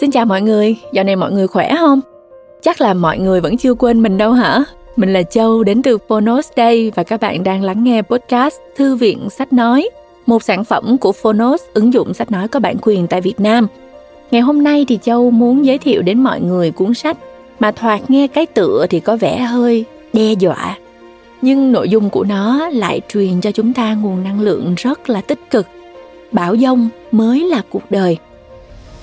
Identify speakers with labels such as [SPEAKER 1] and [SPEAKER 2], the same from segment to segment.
[SPEAKER 1] Xin chào mọi người, dạo này mọi người khỏe không? Chắc là mọi người vẫn chưa quên mình đâu hả? Mình là Châu đến từ Phonos Day và các bạn đang lắng nghe podcast Thư viện Sách Nói, một sản phẩm của Phonos ứng dụng sách nói có bản quyền tại Việt Nam. Ngày hôm nay thì Châu muốn giới thiệu đến mọi người cuốn sách mà thoạt nghe cái tựa thì có vẻ hơi đe dọa. Nhưng nội dung của nó lại truyền cho chúng ta nguồn năng lượng rất là tích cực. Bảo dông mới là cuộc đời.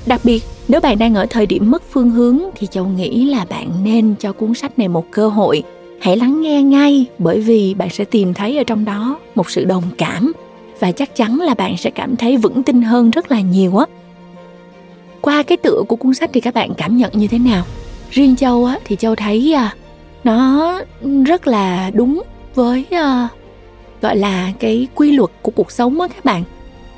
[SPEAKER 1] Đặc biệt, nếu bạn đang ở thời điểm mất phương hướng thì Châu nghĩ là bạn nên cho cuốn sách này một cơ hội. Hãy lắng nghe ngay bởi vì bạn sẽ tìm thấy ở trong đó một sự đồng cảm và chắc chắn là bạn sẽ cảm thấy vững tin hơn rất là nhiều á. Qua cái tựa của cuốn sách thì các bạn cảm nhận như thế nào? Riêng Châu á thì Châu thấy à, nó rất là đúng với à, gọi là cái quy luật của cuộc sống á các bạn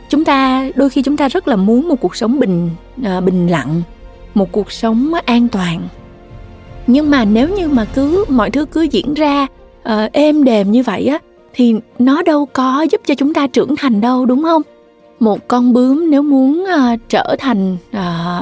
[SPEAKER 1] chúng ta đôi khi chúng ta rất là muốn một cuộc sống bình à, bình lặng một cuộc sống an toàn. Nhưng mà nếu như mà cứ mọi thứ cứ diễn ra à, êm đềm như vậy á thì nó đâu có giúp cho chúng ta trưởng thành đâu đúng không? Một con bướm nếu muốn à, trở thành à,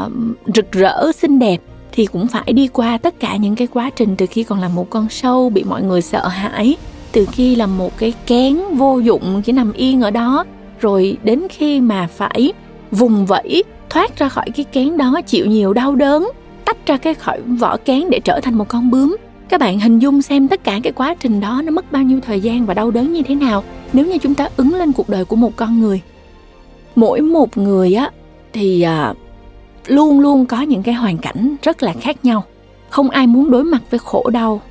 [SPEAKER 1] rực rỡ xinh đẹp thì cũng phải đi qua tất cả những cái quá trình từ khi còn là một con sâu bị mọi người sợ hãi từ khi là một cái kén vô dụng chỉ nằm yên ở đó rồi đến khi mà phải vùng vẫy thoát ra khỏi cái kén đó chịu nhiều đau đớn tách ra cái khỏi vỏ kén để trở thành một con bướm các bạn hình dung xem tất cả cái quá trình đó nó mất bao nhiêu thời gian và đau đớn như thế nào nếu như chúng ta ứng lên cuộc đời của một con người. Mỗi một người á thì à, luôn luôn có những cái hoàn cảnh rất là khác nhau. Không ai muốn đối mặt với khổ đau.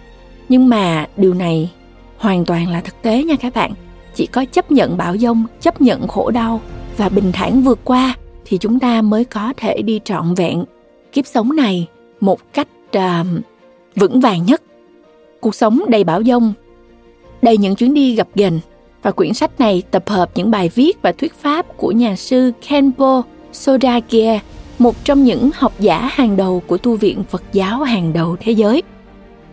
[SPEAKER 1] Nhưng mà điều này hoàn toàn là thực tế nha các bạn chỉ có chấp nhận bão dông chấp nhận khổ đau và bình thản vượt qua thì chúng ta mới có thể đi trọn vẹn kiếp sống này một cách uh, vững vàng nhất cuộc sống đầy bão dông đầy những chuyến đi gặp ghềnh và quyển sách này tập hợp những bài viết và thuyết pháp của nhà sư Kenpo Sodagie, một trong những học giả hàng đầu của tu viện Phật giáo hàng đầu thế giới.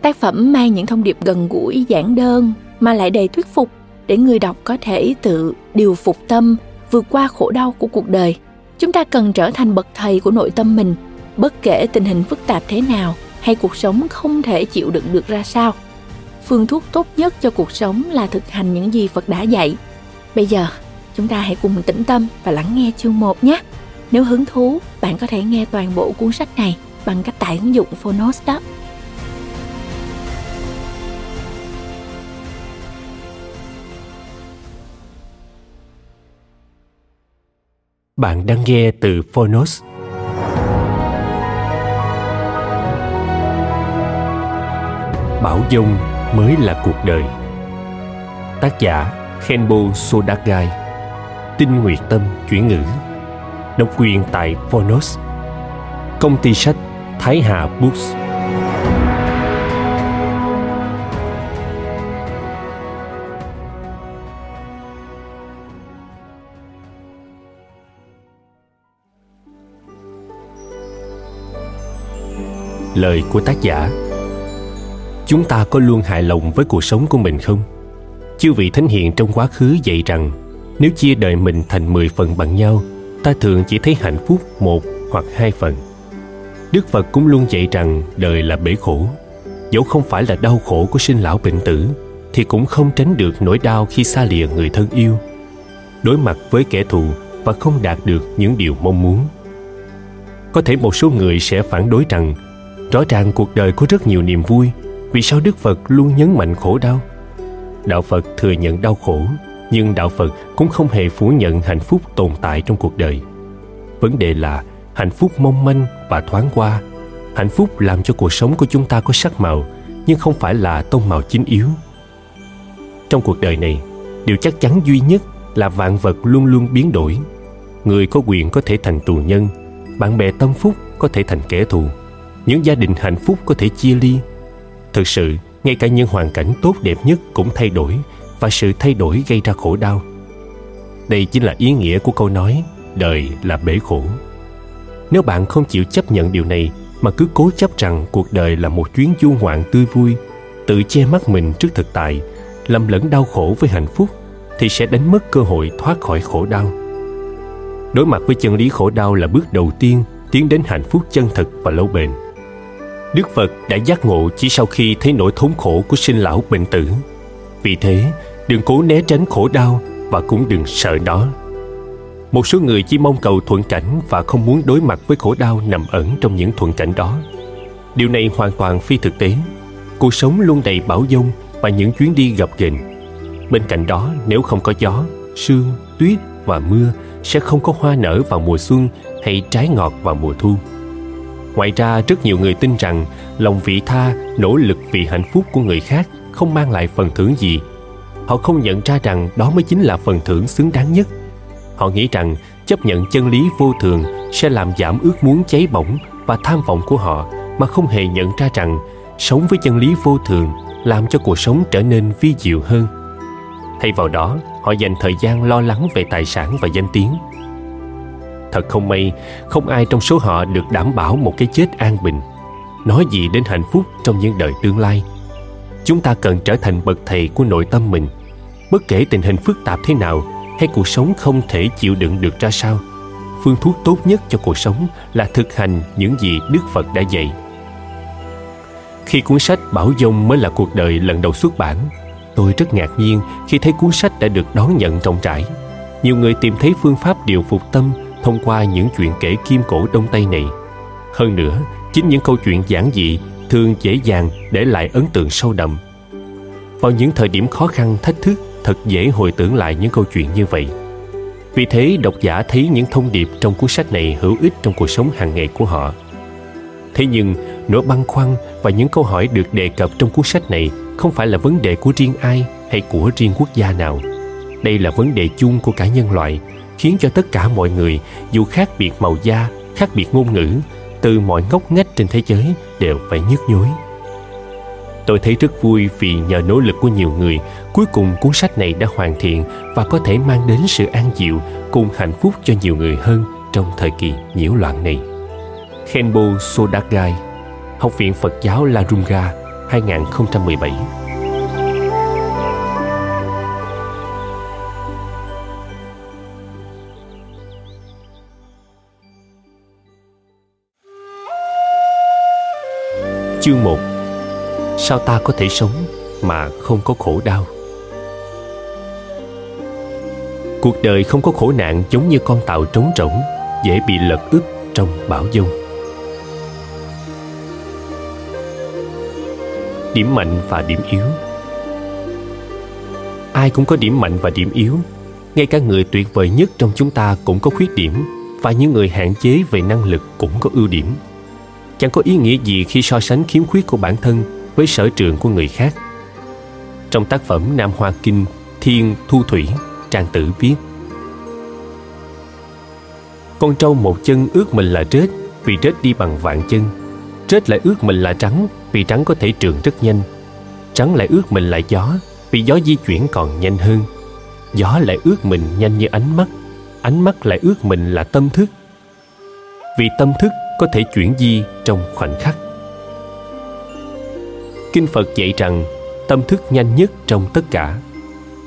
[SPEAKER 1] Tác phẩm mang những thông điệp gần gũi, giản đơn mà lại đầy thuyết phục để người đọc có thể tự điều phục tâm, vượt qua khổ đau của cuộc đời. Chúng ta cần trở thành bậc thầy của nội tâm mình, bất kể tình hình phức tạp thế nào hay cuộc sống không thể chịu đựng được ra sao. Phương thuốc tốt nhất cho cuộc sống là thực hành những gì Phật đã dạy. Bây giờ, chúng ta hãy cùng tĩnh tâm và lắng nghe chương 1 nhé. Nếu hứng thú, bạn có thể nghe toàn bộ cuốn sách này bằng cách tải ứng dụng Phonos đó.
[SPEAKER 2] Bạn đang nghe từ Phonos. Bảo dung mới là cuộc đời. Tác giả Khenbo Sodagai Tinh Nguyệt Tâm chuyển ngữ Độc quyền tại Phonos Công ty sách Thái Hà Books lời của tác giả. Chúng ta có luôn hài lòng với cuộc sống của mình không? Chư vị thánh hiền trong quá khứ dạy rằng, nếu chia đời mình thành 10 phần bằng nhau, ta thường chỉ thấy hạnh phúc một hoặc hai phần. Đức phật cũng luôn dạy rằng đời là bể khổ. Dẫu không phải là đau khổ của sinh lão bệnh tử, thì cũng không tránh được nỗi đau khi xa lìa người thân yêu. Đối mặt với kẻ thù và không đạt được những điều mong muốn. Có thể một số người sẽ phản đối rằng rõ ràng cuộc đời có rất nhiều niềm vui, vì sao đức phật luôn nhấn mạnh khổ đau? Đạo phật thừa nhận đau khổ, nhưng đạo phật cũng không hề phủ nhận hạnh phúc tồn tại trong cuộc đời. Vấn đề là hạnh phúc mong manh và thoáng qua. Hạnh phúc làm cho cuộc sống của chúng ta có sắc màu, nhưng không phải là tông màu chính yếu. Trong cuộc đời này, điều chắc chắn duy nhất là vạn vật luôn luôn biến đổi. Người có quyền có thể thành tù nhân, bạn bè tâm phúc có thể thành kẻ thù những gia đình hạnh phúc có thể chia ly. Thực sự, ngay cả những hoàn cảnh tốt đẹp nhất cũng thay đổi và sự thay đổi gây ra khổ đau. Đây chính là ý nghĩa của câu nói, đời là bể khổ. Nếu bạn không chịu chấp nhận điều này, mà cứ cố chấp rằng cuộc đời là một chuyến du ngoạn tươi vui, tự che mắt mình trước thực tại, lầm lẫn đau khổ với hạnh phúc, thì sẽ đánh mất cơ hội thoát khỏi khổ đau. Đối mặt với chân lý khổ đau là bước đầu tiên tiến đến hạnh phúc chân thực và lâu bền đức phật đã giác ngộ chỉ sau khi thấy nỗi thống khổ của sinh lão bệnh tử. Vì thế, đừng cố né tránh khổ đau và cũng đừng sợ nó. Một số người chỉ mong cầu thuận cảnh và không muốn đối mặt với khổ đau nằm ẩn trong những thuận cảnh đó. Điều này hoàn toàn phi thực tế. Cuộc sống luôn đầy bão dông và những chuyến đi gập ghềnh. Bên cạnh đó, nếu không có gió, sương, tuyết và mưa, sẽ không có hoa nở vào mùa xuân hay trái ngọt vào mùa thu ngoài ra, rất nhiều người tin rằng lòng vị tha, nỗ lực vì hạnh phúc của người khác không mang lại phần thưởng gì. Họ không nhận ra rằng đó mới chính là phần thưởng xứng đáng nhất. Họ nghĩ rằng chấp nhận chân lý vô thường sẽ làm giảm ước muốn cháy bỏng và tham vọng của họ, mà không hề nhận ra rằng sống với chân lý vô thường làm cho cuộc sống trở nên vi diệu hơn. Thay vào đó, họ dành thời gian lo lắng về tài sản và danh tiếng thật không may, không ai trong số họ được đảm bảo một cái chết an bình. Nói gì đến hạnh phúc trong những đời tương lai? Chúng ta cần trở thành bậc thầy của nội tâm mình. Bất kể tình hình phức tạp thế nào, hay cuộc sống không thể chịu đựng được ra sao, phương thuốc tốt nhất cho cuộc sống là thực hành những gì đức phật đã dạy. Khi cuốn sách bảo dông mới là cuộc đời lần đầu xuất bản, tôi rất ngạc nhiên khi thấy cuốn sách đã được đón nhận rộng rãi. Nhiều người tìm thấy phương pháp điều phục tâm thông qua những chuyện kể kim cổ đông tây này. Hơn nữa, chính những câu chuyện giản dị, thường dễ dàng để lại ấn tượng sâu đậm. Vào những thời điểm khó khăn, thách thức, thật dễ hồi tưởng lại những câu chuyện như vậy. Vì thế, độc giả thấy những thông điệp trong cuốn sách này hữu ích trong cuộc sống hàng ngày của họ. Thế nhưng, nỗi băn khoăn và những câu hỏi được đề cập trong cuốn sách này không phải là vấn đề của riêng ai hay của riêng quốc gia nào. Đây là vấn đề chung của cả nhân loại khiến cho tất cả mọi người, dù khác biệt màu da, khác biệt ngôn ngữ, từ mọi ngóc ngách trên thế giới đều phải nhức nhối. Tôi thấy rất vui vì nhờ nỗ lực của nhiều người, cuối cùng cuốn sách này đã hoàn thiện và có thể mang đến sự an dịu, cùng hạnh phúc cho nhiều người hơn trong thời kỳ nhiễu loạn này. Khenbo Sodagai, Học viện Phật giáo La 2017 Chương 1 Sao ta có thể sống mà không có khổ đau? Cuộc đời không có khổ nạn giống như con tàu trống rỗng, Dễ bị lật úp trong bão dông Điểm mạnh và điểm yếu. Ai cũng có điểm mạnh và điểm yếu. Ngay cả người tuyệt vời nhất trong chúng ta cũng có khuyết điểm, Và những người hạn chế về năng lực cũng có ưu điểm. Chẳng có ý nghĩa gì khi so sánh khiếm khuyết của bản thân với sở trường của người khác. Trong tác phẩm nam hoa kinh, thiên thu thủy, trang tử viết, con trâu một chân ước mình là rết vì rết đi bằng vạn chân. Rết lại ước mình là trắng vì trắng có thể trường rất nhanh. Trắng lại ước mình là gió vì gió di chuyển còn nhanh hơn. Gió lại ước mình nhanh như ánh mắt ánh mắt lại ước mình là tâm thức. Vì tâm thức có thể chuyển di trong khoảnh khắc. Kinh phật dạy rằng, tâm thức nhanh nhất trong tất cả.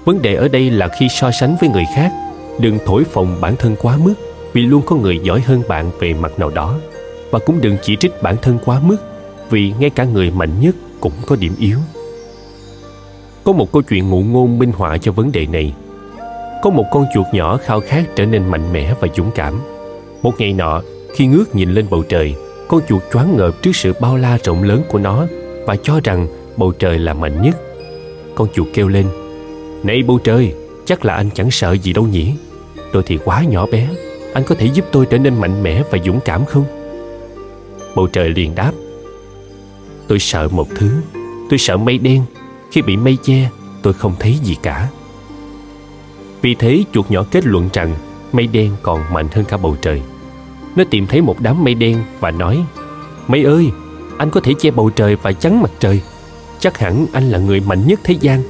[SPEAKER 2] Vấn đề ở đây là khi so sánh với người khác, đừng thổi phồng bản thân quá mức vì luôn có người giỏi hơn bạn về mặt nào đó. Và cũng đừng chỉ trích bản thân quá mức vì ngay cả người mạnh nhất cũng có điểm yếu. Có một câu chuyện ngụ ngôn minh họa cho vấn đề này. Có một con chuột nhỏ khao khát trở nên mạnh mẽ và dũng cảm. Một ngày nọ khi ngước nhìn lên bầu trời con chuột choáng ngợp trước sự bao la rộng lớn của nó và cho rằng bầu trời là mạnh nhất. Con chuột kêu lên, này bầu trời, chắc là anh chẳng sợ gì đâu nhỉ. Tôi thì quá nhỏ bé, anh có thể giúp tôi trở nên mạnh mẽ và dũng cảm không? Bầu trời liền đáp, tôi sợ một thứ, tôi sợ mây đen. Khi bị mây che, tôi không thấy gì cả. Vì thế, chuột nhỏ kết luận rằng mây đen còn mạnh hơn cả bầu trời nó tìm thấy một đám mây đen và nói, mây ơi, anh có thể che bầu trời và chắn mặt trời. Chắc hẳn anh là người mạnh nhất thế gian.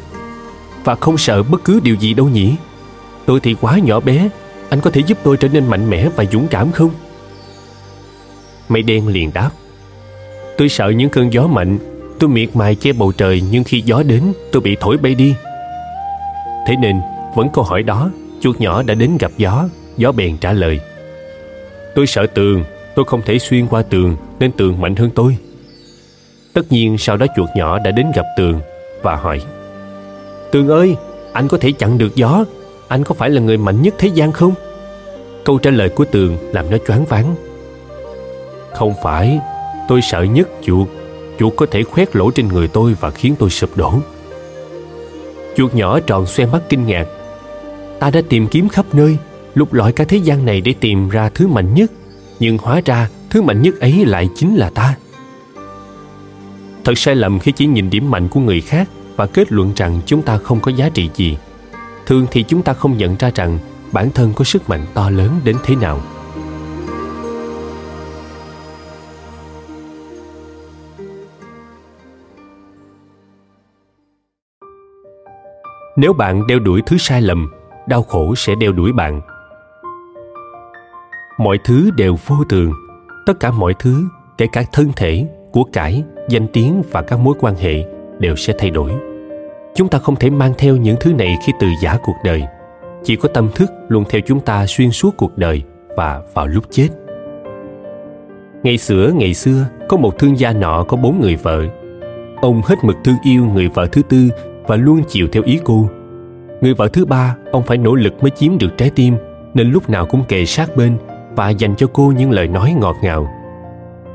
[SPEAKER 2] Và không sợ bất cứ điều gì đâu nhỉ. Tôi thì quá nhỏ bé, anh có thể giúp tôi trở nên mạnh mẽ và dũng cảm không? Mây đen liền đáp, tôi sợ những cơn gió mạnh. Tôi miệt mài che bầu trời, nhưng khi gió đến, tôi bị thổi bay đi. Thế nên, vẫn câu hỏi đó, chuột nhỏ đã đến gặp gió gió bèn trả lời tôi sợ tường, tôi không thể xuyên qua tường, nên tường mạnh hơn tôi. Tất nhiên sau đó chuột nhỏ đã đến gặp tường và hỏi, tường ơi, anh có thể chặn được gió? Anh có phải là người mạnh nhất thế gian không? Câu trả lời của tường làm nó choáng váng. Không phải, tôi sợ nhất chuột chuột có thể khoét lỗ trên người tôi và khiến tôi sụp đổ. Chuột nhỏ tròn xoe mắt kinh ngạc. Ta đã tìm kiếm khắp nơi lục lọi cả thế gian này để tìm ra thứ mạnh nhất, nhưng hóa ra thứ mạnh nhất ấy lại chính là ta. Thật sai lầm khi chỉ nhìn điểm mạnh của người khác và kết luận rằng chúng ta không có giá trị gì. Thường thì chúng ta không nhận ra rằng bản thân có sức mạnh to lớn đến thế nào. Nếu bạn đeo đuổi thứ sai lầm, đau khổ sẽ đeo đuổi bạn mọi thứ đều vô thường tất cả mọi thứ, kể cả thân thể, của cải, danh tiếng và các mối quan hệ đều sẽ thay đổi. Chúng ta không thể mang theo những thứ này khi từ giả cuộc đời. Chỉ có tâm thức luôn theo chúng ta xuyên suốt cuộc đời và vào lúc chết. Ngày xưa ngày xưa, có một thương gia nọ có bốn người vợ. Ông hết mực thương yêu người vợ thứ tư và luôn chịu theo ý cô. Người vợ thứ ba, ông phải nỗ lực mới chiếm được trái tim, nên lúc nào cũng kề sát bên và dành cho cô những lời nói ngọt ngào.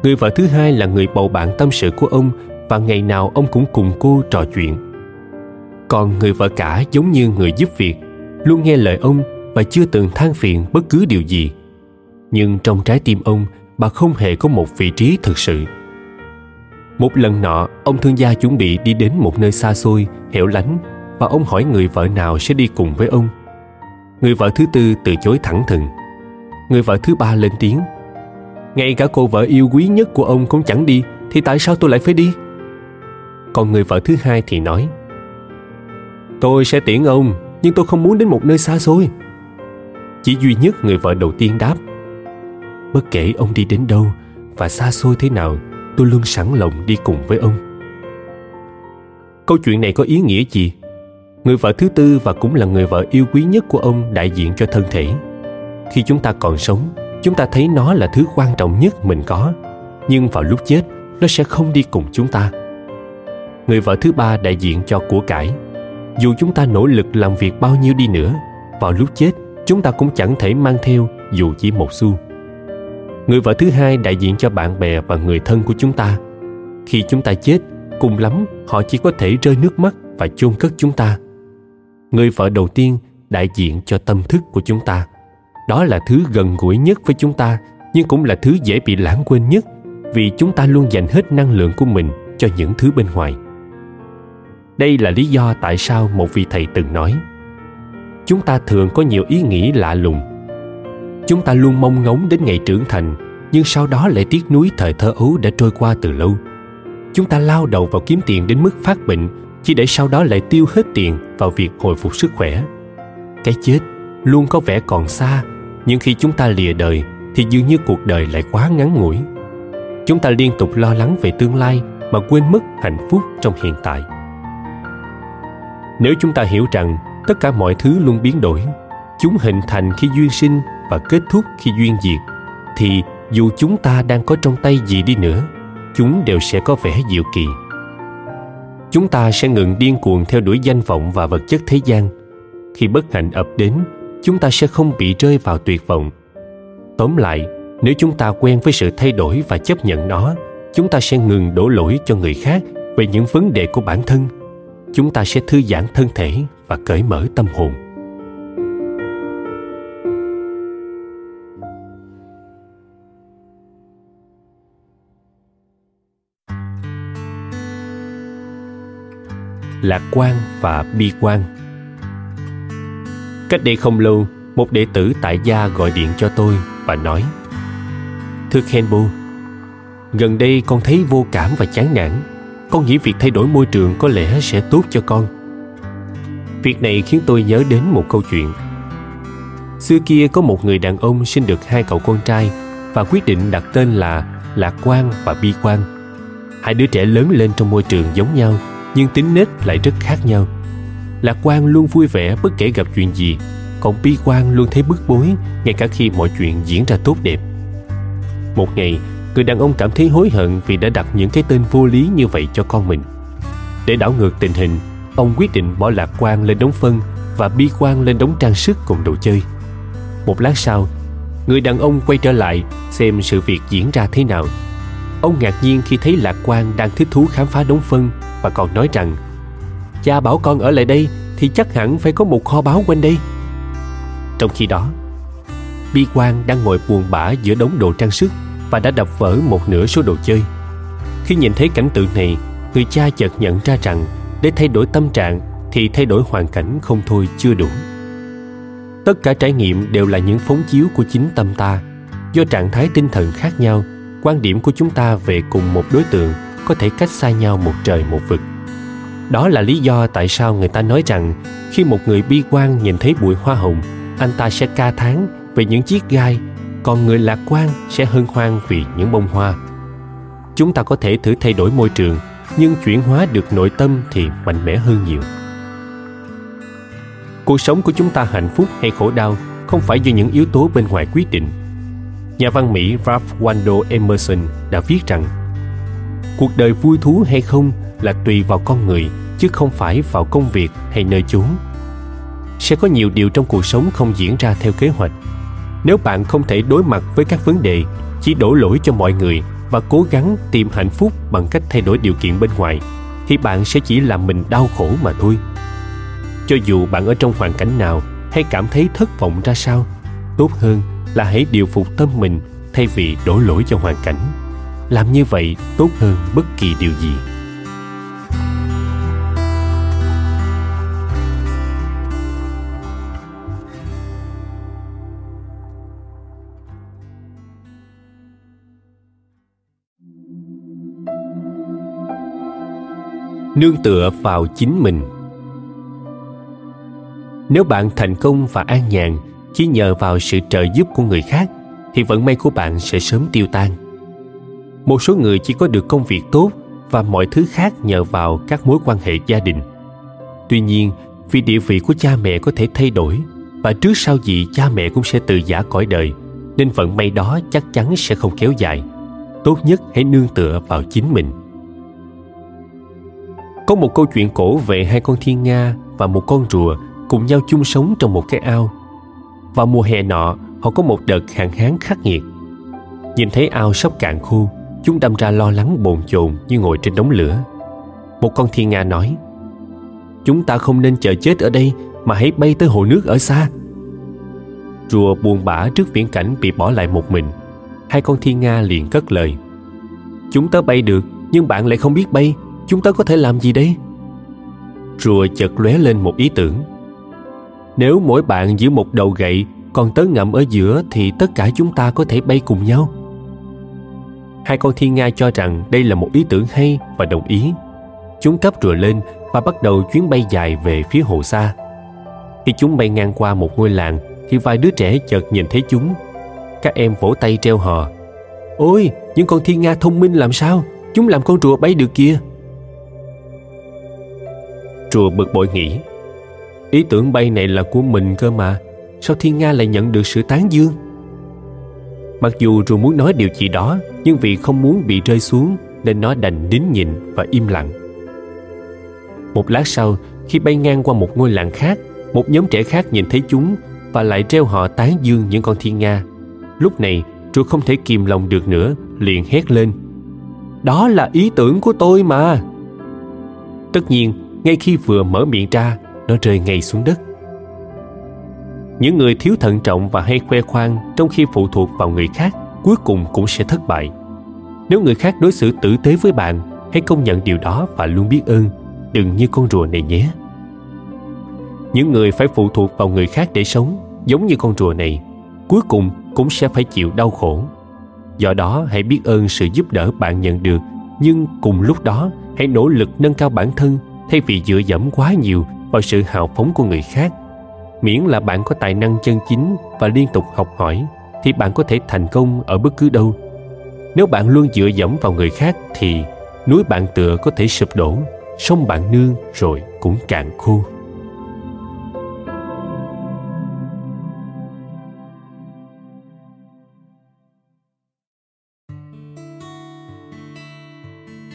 [SPEAKER 2] Người vợ thứ hai là người bầu bạn tâm sự của ông và ngày nào ông cũng cùng cô trò chuyện. Còn người vợ cả giống như người giúp việc, luôn nghe lời ông và chưa từng than phiền bất cứ điều gì. Nhưng trong trái tim ông, bà không hề có một vị trí thực sự. Một lần nọ, ông thương gia chuẩn bị đi đến một nơi xa xôi, hẻo lánh và ông hỏi người vợ nào sẽ đi cùng với ông. Người vợ thứ tư từ chối thẳng thừng người vợ thứ ba lên tiếng. Ngay cả cô vợ yêu quý nhất của ông cũng chẳng đi, thì tại sao tôi lại phải đi? Còn người vợ thứ hai thì nói, tôi sẽ tiễn ông, nhưng tôi không muốn đến một nơi xa xôi. Chỉ duy nhất người vợ đầu tiên đáp, bất kể ông đi đến đâu và xa xôi thế nào, tôi luôn sẵn lòng đi cùng với ông. Câu chuyện này có ý nghĩa gì? Người vợ thứ tư và cũng là người vợ yêu quý nhất của ông đại diện cho thân thể khi chúng ta còn sống, chúng ta thấy nó là thứ quan trọng nhất mình có. Nhưng vào lúc chết, nó sẽ không đi cùng chúng ta. Người vợ thứ ba đại diện cho của cải. Dù chúng ta nỗ lực làm việc bao nhiêu đi nữa, vào lúc chết, chúng ta cũng chẳng thể mang theo dù chỉ một xu. Người vợ thứ hai đại diện cho bạn bè và người thân của chúng ta. Khi chúng ta chết, cùng lắm, họ chỉ có thể rơi nước mắt và chôn cất chúng ta. Người vợ đầu tiên đại diện cho tâm thức của chúng ta đó là thứ gần gũi nhất với chúng ta, nhưng cũng là thứ dễ bị lãng quên nhất, vì chúng ta luôn dành hết năng lượng của mình cho những thứ bên ngoài. Đây là lý do tại sao một vị thầy từng nói, chúng ta thường có nhiều ý nghĩ lạ lùng. Chúng ta luôn mong ngóng đến ngày trưởng thành, nhưng sau đó lại tiếc nuối thời thơ ấu đã trôi qua từ lâu. Chúng ta lao đầu vào kiếm tiền đến mức phát bệnh, chỉ để sau đó lại tiêu hết tiền vào việc hồi phục sức khỏe. Cái chết luôn có vẻ còn xa nhưng khi chúng ta lìa đời, thì dường như cuộc đời lại quá ngắn ngủi. Chúng ta liên tục lo lắng về tương lai mà quên mất hạnh phúc trong hiện tại. Nếu chúng ta hiểu rằng tất cả mọi thứ luôn biến đổi, chúng hình thành khi duyên sinh và kết thúc khi duyên diệt, thì dù chúng ta đang có trong tay gì đi nữa, chúng đều sẽ có vẻ diệu kỳ. Chúng ta sẽ ngừng điên cuồng theo đuổi danh vọng và vật chất thế gian. Khi bất hạnh ập đến chúng ta sẽ không bị rơi vào tuyệt vọng. Tóm lại, nếu chúng ta quen với sự thay đổi và chấp nhận nó, chúng ta sẽ ngừng đổ lỗi cho người khác về những vấn đề của bản thân. Chúng ta sẽ thư giãn thân thể và cởi mở tâm hồn. Lạc quan và bi quan cách đây không lâu, một đệ tử tại gia gọi điện cho tôi và nói, thưa kenbo, gần đây con thấy vô cảm và chán nản. Con nghĩ việc thay đổi môi trường có lẽ sẽ tốt cho con. Việc này khiến tôi nhớ đến một câu chuyện. Xưa kia có một người đàn ông sinh được hai cậu con trai và quyết định đặt tên là lạc quan và bi quan hai đứa trẻ lớn lên trong môi trường giống nhau, nhưng tính nết lại rất khác nhau lạc quan luôn vui vẻ bất kể gặp chuyện gì. Còn bi quan luôn thấy bức bối ngay cả khi mọi chuyện diễn ra tốt đẹp. Một ngày, người đàn ông cảm thấy hối hận vì đã đặt những cái tên vô lý như vậy cho con mình. Để đảo ngược tình hình, ông quyết định bỏ lạc quan lên đống phân và bi quan lên đống trang sức cùng đồ chơi. Một lát sau, người đàn ông quay trở lại xem sự việc diễn ra thế nào. Ông ngạc nhiên khi thấy lạc quan đang thích thú khám phá đống phân và còn nói rằng cha bảo con ở lại đây thì chắc hẳn phải có một kho báu quanh đây. Trong khi đó, bi quan đang ngồi buồn bã giữa đống đồ trang sức và đã đập vỡ một nửa số đồ chơi. Khi nhìn thấy cảnh tượng này, người cha chợt nhận ra rằng để thay đổi tâm trạng thì thay đổi hoàn cảnh không thôi chưa đủ. Tất cả trải nghiệm đều là những phóng chiếu của chính tâm ta, do trạng thái tinh thần khác nhau, quan điểm của chúng ta về cùng một đối tượng có thể cách xa nhau một trời một vực đó là lý do tại sao người ta nói rằng khi một người bi quan nhìn thấy bụi hoa hồng, anh ta sẽ ca thán về những chiếc gai, còn người lạc quan sẽ hân hoan vì những bông hoa. Chúng ta có thể thử thay đổi môi trường, nhưng chuyển hóa được nội tâm thì mạnh mẽ hơn nhiều. Cuộc sống của chúng ta hạnh phúc hay khổ đau không phải do những yếu tố bên ngoài quyết định. Nhà văn mỹ ralph waldo emerson đã viết rằng, cuộc đời vui thú hay không là tùy vào con người, chứ không phải vào công việc hay nơi chốn sẽ có nhiều điều trong cuộc sống không diễn ra theo kế hoạch. Nếu bạn không thể đối mặt với các vấn đề, chỉ đổ lỗi cho mọi người và cố gắng tìm hạnh phúc bằng cách thay đổi điều kiện bên ngoài, thì bạn sẽ chỉ làm mình đau khổ mà thôi. Cho dù bạn ở trong hoàn cảnh nào hay cảm thấy thất vọng ra sao, tốt hơn là hãy điều phục tâm mình thay vì đổ lỗi cho hoàn cảnh. Làm như vậy tốt hơn bất kỳ điều gì. Nương tựa vào chính mình. Nếu bạn thành công và an nhàn chỉ nhờ vào sự trợ giúp của người khác, thì vận may của bạn sẽ sớm tiêu tan. Một số người chỉ có được công việc tốt và mọi thứ khác nhờ vào các mối quan hệ gia đình. Tuy nhiên, vì địa vị của cha mẹ có thể thay đổi và trước sau gì cha mẹ cũng sẽ tự giả cõi đời, nên vận may đó chắc chắn sẽ không kéo dài. Tốt nhất hãy nương tựa vào chính mình có một câu chuyện cổ về hai con thiên nga và một con rùa cùng nhau chung sống trong một cái ao. Vào mùa hè nọ, họ có một đợt hạn hán khắc nghiệt. Nhìn thấy ao sắp cạn khô, chúng đâm ra lo lắng bồn chồn như ngồi trên đống lửa. Một con thiên nga nói, Chúng ta không nên chờ chết ở đây mà hãy bay tới hồ nước ở xa. Rùa buồn bã trước viễn cảnh bị bỏ lại một mình. Hai con thiên nga liền cất lời. Chúng ta bay được, nhưng bạn lại không biết bay chúng ta có thể làm gì đây? Rùa chợt lóe lên một ý tưởng. Nếu mỗi bạn giữ một đầu gậy, còn tớ ngậm ở giữa thì tất cả chúng ta có thể bay cùng nhau. Hai con thiên nga cho rằng đây là một ý tưởng hay và đồng ý. Chúng cắp rùa lên và bắt đầu chuyến bay dài về phía hồ xa. Khi chúng bay ngang qua một ngôi làng, thì vài đứa trẻ chợt nhìn thấy chúng. Các em vỗ tay treo hò. Ôi, những con thiên nga thông minh làm sao? Chúng làm con rùa bay được kia Rùa bực bội nghĩ, Ý tưởng bay này là của mình cơ mà, Sao thiên nga lại nhận được sự tán dương? Mặc dù rùa muốn nói điều gì đó, Nhưng vì không muốn bị rơi xuống, Nên nó đành nín nhịn và im lặng. Một lát sau, Khi bay ngang qua một ngôi làng khác, Một nhóm trẻ khác nhìn thấy chúng Và lại treo họ tán dương những con thiên nga. Lúc này, rùa không thể kìm lòng được nữa, Liền hét lên, Đó là ý tưởng của tôi mà. Tất nhiên ngay khi vừa mở miệng ra, nó rơi ngay xuống đất. Những người thiếu thận trọng và hay khoe khoang trong khi phụ thuộc vào người khác cuối cùng cũng sẽ thất bại. Nếu người khác đối xử tử tế với bạn, hãy công nhận điều đó và luôn biết ơn. Đừng như con rùa này nhé. Những người phải phụ thuộc vào người khác để sống, giống như con rùa này, cuối cùng cũng sẽ phải chịu đau khổ. Do đó, hãy biết ơn sự giúp đỡ bạn nhận được, nhưng cùng lúc đó, hãy nỗ lực nâng cao bản thân thay vì dựa dẫm quá nhiều vào sự hào phóng của người khác, miễn là bạn có tài năng chân chính và liên tục học hỏi, thì bạn có thể thành công ở bất cứ đâu. Nếu bạn luôn dựa dẫm vào người khác, thì núi bạn tựa có thể sụp đổ, sông bạn nương rồi cũng cạn khô.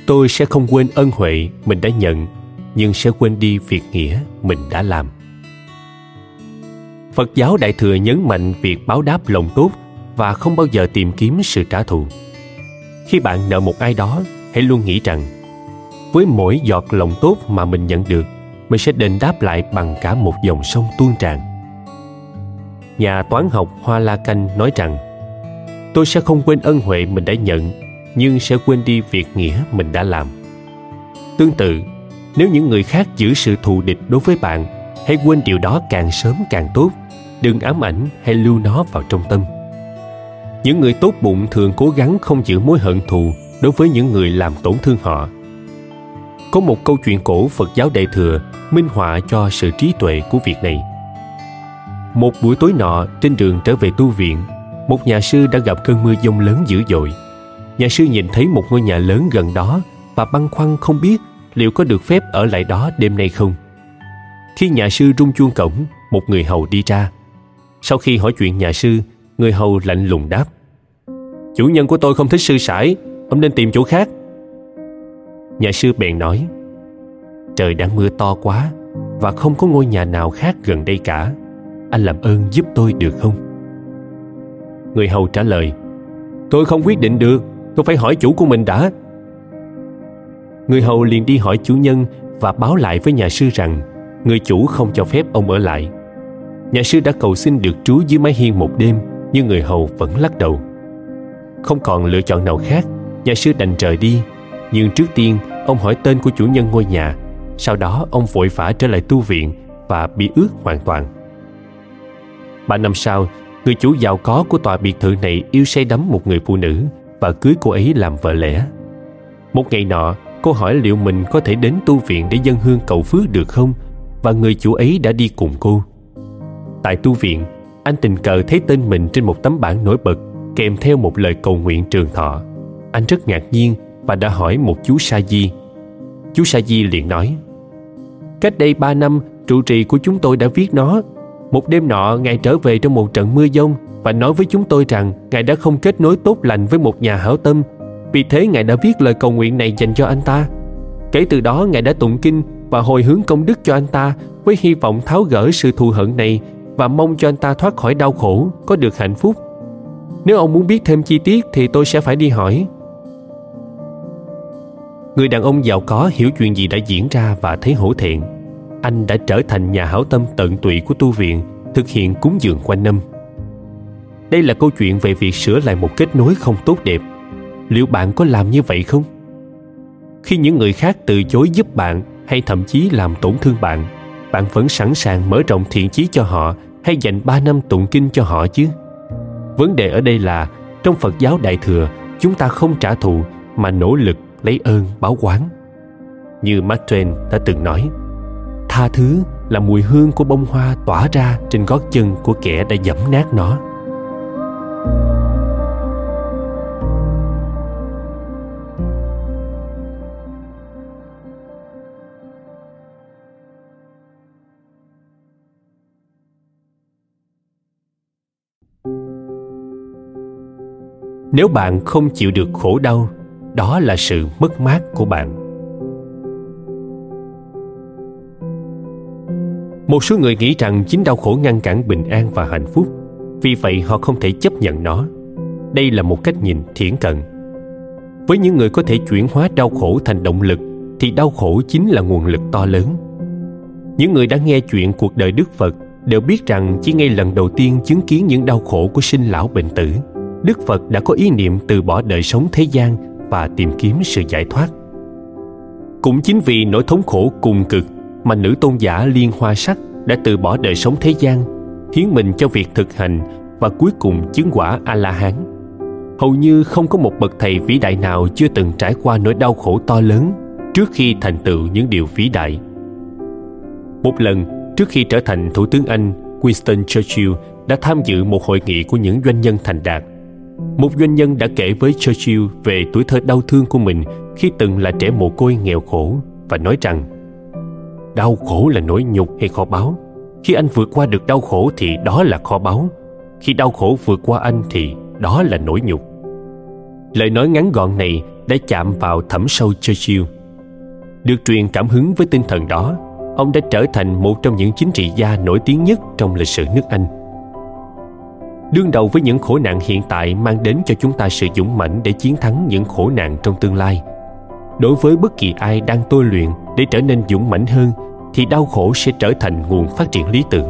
[SPEAKER 2] Tôi sẽ không quên ân huệ mình đã nhận nhưng sẽ quên đi việc nghĩa mình đã làm. Phật giáo đại thừa nhấn mạnh việc báo đáp lòng tốt và không bao giờ tìm kiếm sự trả thù. Khi bạn nợ một ai đó, hãy luôn nghĩ rằng, với mỗi giọt lòng tốt mà mình nhận được, mình sẽ đền đáp lại bằng cả một dòng sông tuôn tràn. Nhà toán học hoa la canh nói rằng, tôi sẽ không quên ân huệ mình đã nhận, nhưng sẽ quên đi việc nghĩa mình đã làm. Tương tự nếu những người khác giữ sự thù địch đối với bạn, hãy quên điều đó càng sớm càng tốt. Đừng ám ảnh hay lưu nó vào trong tâm. Những người tốt bụng thường cố gắng không giữ mối hận thù đối với những người làm tổn thương họ. Có một câu chuyện cổ phật giáo đại thừa minh họa cho sự trí tuệ của việc này. Một buổi tối nọ, trên đường trở về tu viện, một nhà sư đã gặp cơn mưa giông lớn dữ dội. Nhà sư nhìn thấy một ngôi nhà lớn gần đó và băn khoăn không biết liệu có được phép ở lại đó đêm nay không? Khi nhà sư rung chuông cổng, một người hầu đi ra. Sau khi hỏi chuyện nhà sư, người hầu lạnh lùng đáp, chủ nhân của tôi không thích sư sãi, ông nên tìm chỗ khác. Nhà sư bèn nói, trời đang mưa to quá và không có ngôi nhà nào khác gần đây cả. Anh làm ơn giúp tôi được không? Người hầu trả lời, tôi không quyết định được, tôi phải hỏi chủ của mình đã người hầu liền đi hỏi chủ nhân và báo lại với nhà sư rằng, người chủ không cho phép ông ở lại. Nhà sư đã cầu xin được trú dưới mái hiên một đêm, nhưng người hầu vẫn lắc đầu. Không còn lựa chọn nào khác, nhà sư đành rời đi. Nhưng trước tiên, ông hỏi tên của chủ nhân ngôi nhà. Sau đó, ông vội vã trở lại tu viện và bị ướt hoàn toàn. Ba năm sau, người chủ giàu có của tòa biệt thự này yêu say đắm một người phụ nữ và cưới cô ấy làm vợ lẽ. Một ngày nọ cô hỏi liệu mình có thể đến tu viện để dân hương cầu phước được không? Và người chủ ấy đã đi cùng cô. Tại tu viện, anh tình cờ thấy tên mình trên một tấm bảng nổi bật, kèm theo một lời cầu nguyện trường thọ. Anh rất ngạc nhiên và đã hỏi một chú sa di. Chú sa di liền nói, cách đây ba năm, trụ trì của chúng tôi đã viết nó. Một đêm nọ, ngài trở về trong một trận mưa giông và nói với chúng tôi rằng ngài đã không kết nối tốt lành với một nhà hảo tâm vì thế ngài đã viết lời cầu nguyện này dành cho anh ta. Kể từ đó, ngài đã tụng kinh và hồi hướng công đức cho anh ta với hy vọng tháo gỡ sự thù hận này và mong cho anh ta thoát khỏi đau khổ có được hạnh phúc. Nếu ông muốn biết thêm chi tiết thì tôi sẽ phải đi hỏi. Người đàn ông giàu có hiểu chuyện gì đã diễn ra và thấy hổ thẹn. Anh đã trở thành nhà hảo tâm tận tụy của tu viện, thực hiện cúng dường quanh năm. Đây là câu chuyện về việc sửa lại một kết nối không tốt đẹp liệu bạn có làm như vậy không? Khi những người khác từ chối giúp bạn hay thậm chí làm tổn thương bạn bạn vẫn sẵn sàng mở rộng thiện chí cho họ hay dành ba năm tụng kinh cho họ chứ? Vấn đề ở đây là, trong phật giáo đại thừa, chúng ta không trả thù mà nỗ lực lấy ơn báo quán. Như mark twain đã từng nói, tha thứ là mùi hương của bông hoa tỏa ra trên gót chân của kẻ đã dẫm nát nó. Nếu bạn không chịu được khổ đau, đó là sự mất mát của bạn. Một số người nghĩ rằng chính đau khổ ngăn cản bình an và hạnh phúc, vì vậy họ không thể chấp nhận nó. Đây là một cách nhìn thiển cận. Với những người có thể chuyển hóa đau khổ thành động lực, thì đau khổ chính là nguồn lực to lớn. Những người đã nghe chuyện cuộc đời đức phật đều biết rằng chỉ ngay lần đầu tiên chứng kiến những đau khổ của sinh lão bệnh tử đức phật đã có ý niệm từ bỏ đời sống thế gian và tìm kiếm sự giải thoát. Cũng chính vì nỗi thống khổ cùng cực mà nữ tôn giả liên hoa sắc đã từ bỏ đời sống thế gian, hiến mình cho việc thực hành và cuối cùng chứng quả a la hán hầu như không có một bậc thầy vĩ đại nào chưa từng trải qua nỗi đau khổ to lớn trước khi thành tựu những điều vĩ đại. Một lần, trước khi trở thành thủ tướng anh, winston churchill đã tham dự một hội nghị của những doanh nhân thành đạt một doanh nhân đã kể với churchill về tuổi thơ đau thương của mình khi từng là trẻ mồ côi nghèo khổ và nói rằng đau khổ là nỗi nhục hay kho báu khi anh vượt qua được đau khổ thì đó là kho báu khi đau khổ vượt qua anh thì đó là nỗi nhục lời nói ngắn gọn này đã chạm vào thẳm sâu Churchill. Được truyền cảm hứng với tinh thần đó, ông đã trở thành một trong những chính trị gia nổi tiếng nhất trong lịch sử nước Anh. Đương đầu với những khổ nạn hiện tại mang đến cho chúng ta sự dũng mãnh để chiến thắng những khổ nạn trong tương lai. Đối với bất kỳ ai đang tôi luyện để trở nên dũng mãnh hơn thì đau khổ sẽ trở thành nguồn phát triển lý tưởng.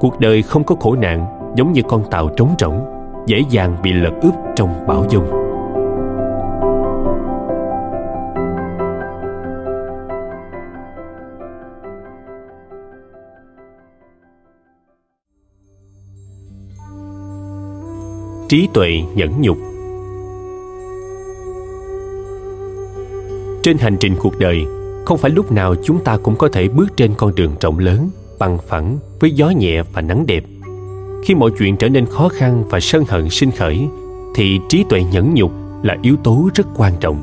[SPEAKER 2] Cuộc đời không có khổ nạn giống như con tàu trống rỗng, dễ dàng bị lật úp trong bão giông. Trí tuệ nhẫn nhục. Trên hành trình cuộc đời, không phải lúc nào chúng ta cũng có thể bước trên con đường rộng lớn, bằng phẳng, với gió nhẹ và nắng đẹp. Khi mọi chuyện trở nên khó khăn và sân hận sinh khởi, thì trí tuệ nhẫn nhục là yếu tố rất quan trọng.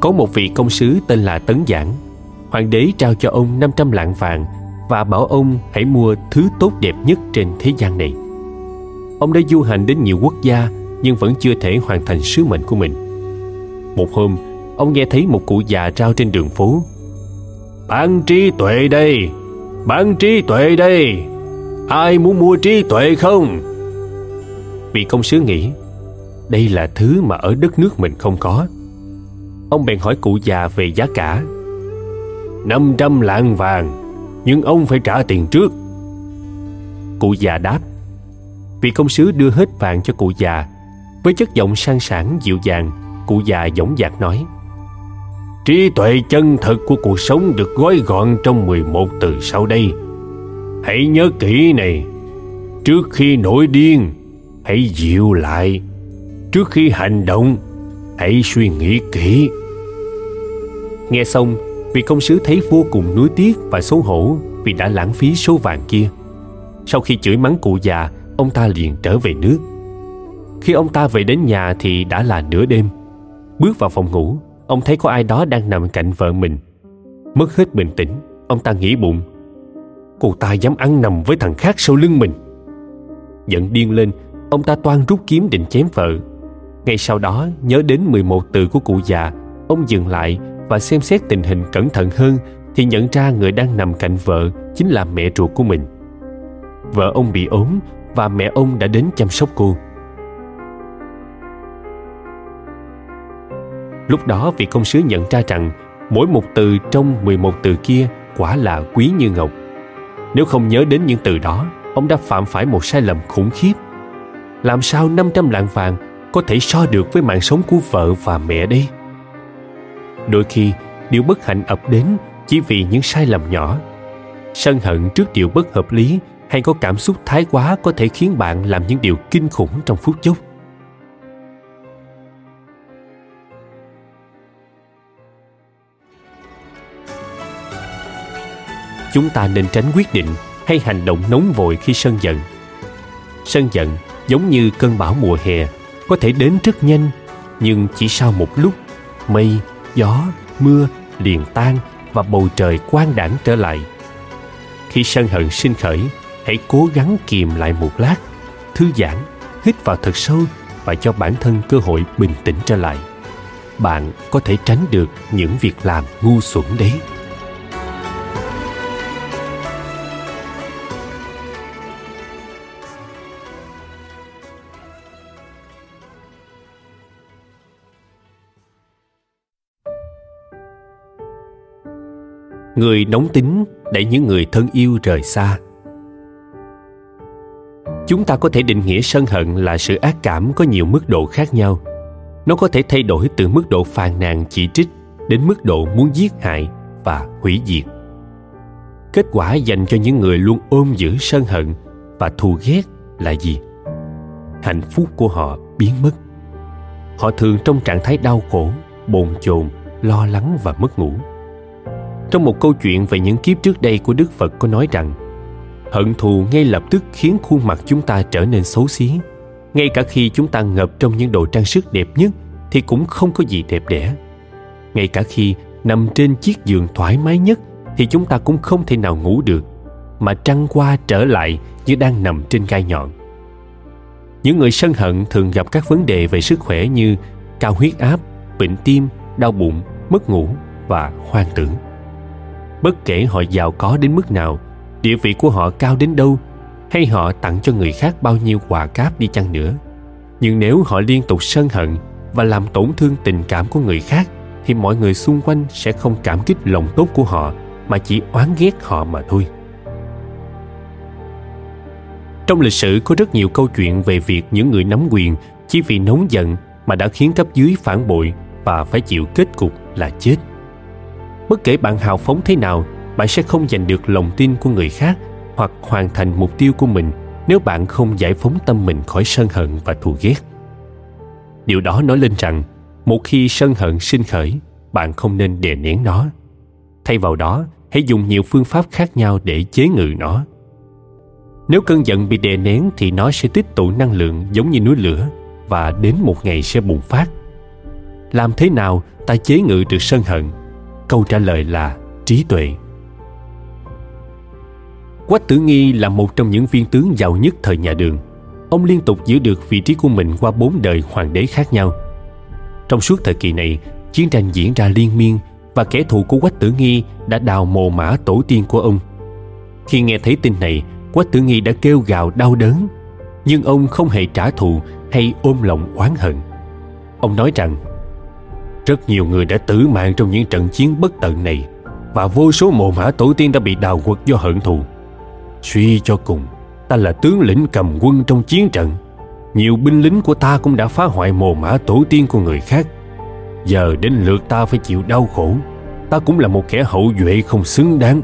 [SPEAKER 2] Có một vị công sứ tên là Tấn Giảng, Hoàng đế trao cho ông 500 lạng vàng và bảo ông hãy mua thứ tốt đẹp nhất trên thế gian này ông đã du hành đến nhiều quốc gia nhưng vẫn chưa thể hoàn thành sứ mệnh của mình. Một hôm, ông nghe thấy một cụ già rao trên đường phố. Bán trí tuệ đây! Bán trí tuệ đây! Ai muốn mua trí tuệ không? Vị công sứ nghĩ, đây là thứ mà ở đất nước mình không có. Ông bèn hỏi cụ già về giá cả. 500 lạng vàng, nhưng ông phải trả tiền trước. Cụ già đáp, vị công sứ đưa hết vàng cho cụ già. Với chất giọng sang sảng, dịu dàng, cụ già dõng dạc nói, trí tuệ chân thật của cuộc sống được gói gọn trong 11 từ sau đây. Hãy nhớ kỹ này, trước khi nổi điên, hãy dịu lại. Trước khi hành động, hãy suy nghĩ kỹ. Nghe xong, vị công sứ thấy vô cùng nuối tiếc và xấu hổ vì đã lãng phí số vàng kia. Sau khi chửi mắng cụ già ông ta liền trở về nước. Khi ông ta về đến nhà thì đã là nửa đêm. Bước vào phòng ngủ, ông thấy có ai đó đang nằm cạnh vợ mình. Mất hết bình tĩnh, ông ta nghĩ bụng. Cô ta dám ăn nằm với thằng khác sau lưng mình. Giận điên lên, ông ta toan rút kiếm định chém vợ. Ngay sau đó, nhớ đến 11 từ của cụ già, ông dừng lại và xem xét tình hình cẩn thận hơn thì nhận ra người đang nằm cạnh vợ chính là mẹ ruột của mình. Vợ ông bị ốm và mẹ ông đã đến chăm sóc cô. Lúc đó vị công sứ nhận ra rằng mỗi một từ trong 11 từ kia quả là quý như ngọc. Nếu không nhớ đến những từ đó, ông đã phạm phải một sai lầm khủng khiếp. Làm sao 500 lạng vàng có thể so được với mạng sống của vợ và mẹ đây? Đôi khi, điều bất hạnh ập đến chỉ vì những sai lầm nhỏ. Sân hận trước điều bất hợp lý hay có cảm xúc thái quá có thể khiến bạn làm những điều kinh khủng trong phút chốc. Chúng ta nên tránh quyết định hay hành động nóng vội khi sân giận. Sân giận giống như cơn bão mùa hè, có thể đến rất nhanh, nhưng chỉ sau một lúc, mây, gió, mưa liền tan và bầu trời quang đãng trở lại. Khi sân hận sinh khởi hãy cố gắng kìm lại một lát, thư giãn, hít vào thật sâu và cho bản thân cơ hội bình tĩnh trở lại. Bạn có thể tránh được những việc làm ngu xuẩn đấy. Người nóng tính đẩy những người thân yêu rời xa chúng ta có thể định nghĩa sân hận là sự ác cảm có nhiều mức độ khác nhau. Nó có thể thay đổi từ mức độ phàn nàn chỉ trích đến mức độ muốn giết hại và hủy diệt. Kết quả dành cho những người luôn ôm giữ sân hận và thù ghét là gì? Hạnh phúc của họ biến mất. Họ thường trong trạng thái đau khổ, bồn chồn, lo lắng và mất ngủ. Trong một câu chuyện về những kiếp trước đây của đức phật có nói rằng hận thù ngay lập tức khiến khuôn mặt chúng ta trở nên xấu xí. Ngay cả khi chúng ta ngập trong những đồ trang sức đẹp nhất thì cũng không có gì đẹp đẽ. Ngay cả khi nằm trên chiếc giường thoải mái nhất thì chúng ta cũng không thể nào ngủ được, mà trăng qua trở lại như đang nằm trên gai nhọn. Những người sân hận thường gặp các vấn đề về sức khỏe như cao huyết áp, bệnh tim, đau bụng, mất ngủ và hoang tưởng. Bất kể họ giàu có đến mức nào địa vị của họ cao đến đâu? Hay họ tặng cho người khác bao nhiêu quà cáp đi chăng nữa? Nhưng nếu họ liên tục sân hận và làm tổn thương tình cảm của người khác, thì mọi người xung quanh sẽ không cảm kích lòng tốt của họ, mà chỉ oán ghét họ mà thôi. Trong lịch sử có rất nhiều câu chuyện về việc những người nắm quyền chỉ vì nóng giận mà đã khiến cấp dưới phản bội và phải chịu kết cục là chết. Bất kể bạn hào phóng thế nào bạn sẽ không giành được lòng tin của người khác hoặc hoàn thành mục tiêu của mình nếu bạn không giải phóng tâm mình khỏi sân hận và thù ghét. Điều đó nói lên rằng, một khi sân hận sinh khởi, bạn không nên đè nén nó. Thay vào đó, hãy dùng nhiều phương pháp khác nhau để chế ngự nó. Nếu cơn giận bị đè nén thì nó sẽ tích tụ năng lượng giống như núi lửa và đến một ngày sẽ bùng phát. Làm thế nào ta chế ngự được sân hận? Câu trả lời là trí tuệ quách tử nghi là một trong những viên tướng giàu nhất thời nhà đường. Ông liên tục giữ được vị trí của mình qua bốn đời hoàng đế khác nhau. Trong suốt thời kỳ này, chiến tranh diễn ra liên miên và kẻ thù của quách tử nghi đã đào mồ mã tổ tiên của ông. Khi nghe thấy tin này, quách tử nghi đã kêu gào đau đớn, nhưng ông không hề trả thù hay ôm lòng oán hận. Ông nói rằng, rất nhiều người đã tử mạng trong những trận chiến bất tận này và vô số mồ mã tổ tiên đã bị đào quật do hận thù suy cho cùng, ta là tướng lĩnh cầm quân trong chiến trận. Nhiều binh lính của ta cũng đã phá hoại mồ mã tổ tiên của người khác. Giờ đến lượt ta phải chịu đau khổ. Ta cũng là một kẻ hậu duệ không xứng đáng.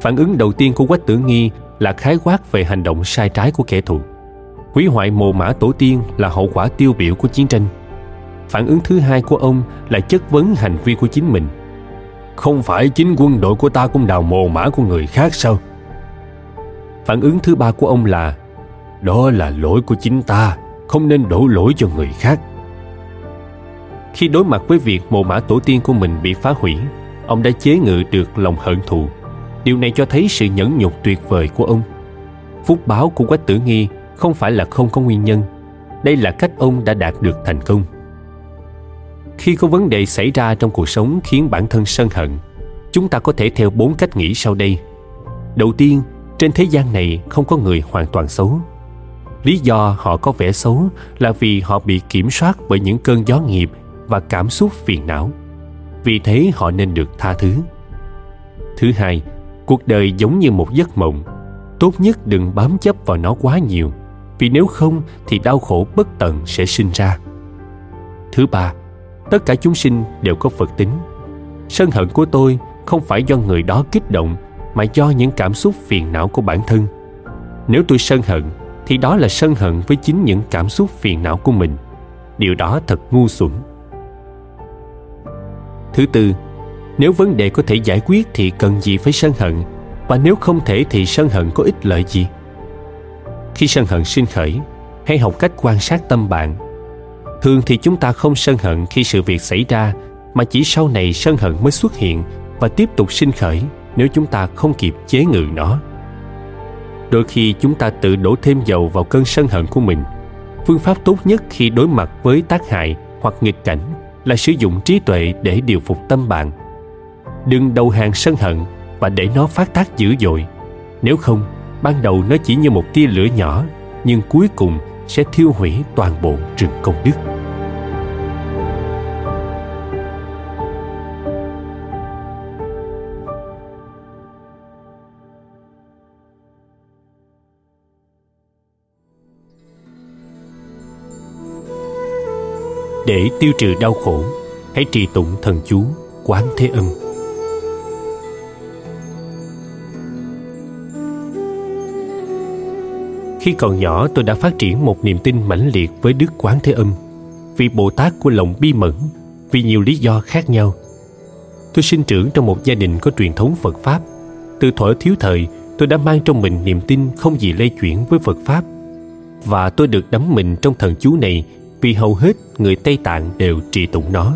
[SPEAKER 2] Phản ứng đầu tiên của quách tử nghi là khái quát về hành động sai trái của kẻ thù. Hủy hoại mồ mã tổ tiên là hậu quả tiêu biểu của chiến tranh. Phản ứng thứ hai của ông là chất vấn hành vi của chính mình không phải chính quân đội của ta cũng đào mồ mã của người khác sao? Phản ứng thứ ba của ông là, đó là lỗi của chính ta, không nên đổ lỗi cho người khác. Khi đối mặt với việc mồ mã tổ tiên của mình bị phá hủy, ông đã chế ngự được lòng hận thù. Điều này cho thấy sự nhẫn nhục tuyệt vời của ông. Phúc báo của quách tử nghi không phải là không có nguyên nhân. Đây là cách ông đã đạt được thành công khi có vấn đề xảy ra trong cuộc sống khiến bản thân sân hận, chúng ta có thể theo bốn cách nghĩ sau đây. Đầu tiên, trên thế gian này không có người hoàn toàn xấu. Lý do họ có vẻ xấu là vì họ bị kiểm soát bởi những cơn gió nghiệp và cảm xúc phiền não. Vì thế họ nên được tha thứ. Thứ hai, cuộc đời giống như một giấc mộng. Tốt nhất đừng bám chấp vào nó quá nhiều, vì nếu không thì đau khổ bất tận sẽ sinh ra. Thứ ba tất cả chúng sinh đều có phật tính. Sân hận của tôi không phải do người đó kích động, mà do những cảm xúc phiền não của bản thân. Nếu tôi sân hận, thì đó là sân hận với chính những cảm xúc phiền não của mình. Điều đó thật ngu xuẩn. Thứ tư, nếu vấn đề có thể giải quyết thì cần gì phải sân hận, và nếu không thể thì sân hận có ích lợi gì? Khi sân hận sinh khởi, hãy học cách quan sát tâm bạn thường thì chúng ta không sân hận khi sự việc xảy ra, mà chỉ sau này sân hận mới xuất hiện và tiếp tục sinh khởi nếu chúng ta không kịp chế ngự nó. Đôi khi chúng ta tự đổ thêm dầu vào cơn sân hận của mình. Phương pháp tốt nhất khi đối mặt với tác hại hoặc nghịch cảnh là sử dụng trí tuệ để điều phục tâm bạn. Đừng đầu hàng sân hận và để nó phát tác dữ dội. Nếu không, ban đầu nó chỉ như một tia lửa nhỏ, nhưng cuối cùng sẽ thiêu hủy toàn bộ rừng công đức. Để tiêu trừ đau khổ hãy trì tụng thần chú quán thế âm Khi còn nhỏ tôi đã phát triển một niềm tin mãnh liệt với Đức Quán Thế Âm vì Bồ Tát của lòng bi mẫn vì nhiều lý do khác nhau. Tôi sinh trưởng trong một gia đình có truyền thống Phật Pháp. Từ thuở thiếu thời, tôi đã mang trong mình niềm tin không gì lây chuyển với Phật Pháp. Và tôi được đắm mình trong thần chú này vì hầu hết người Tây Tạng đều trì tụng nó.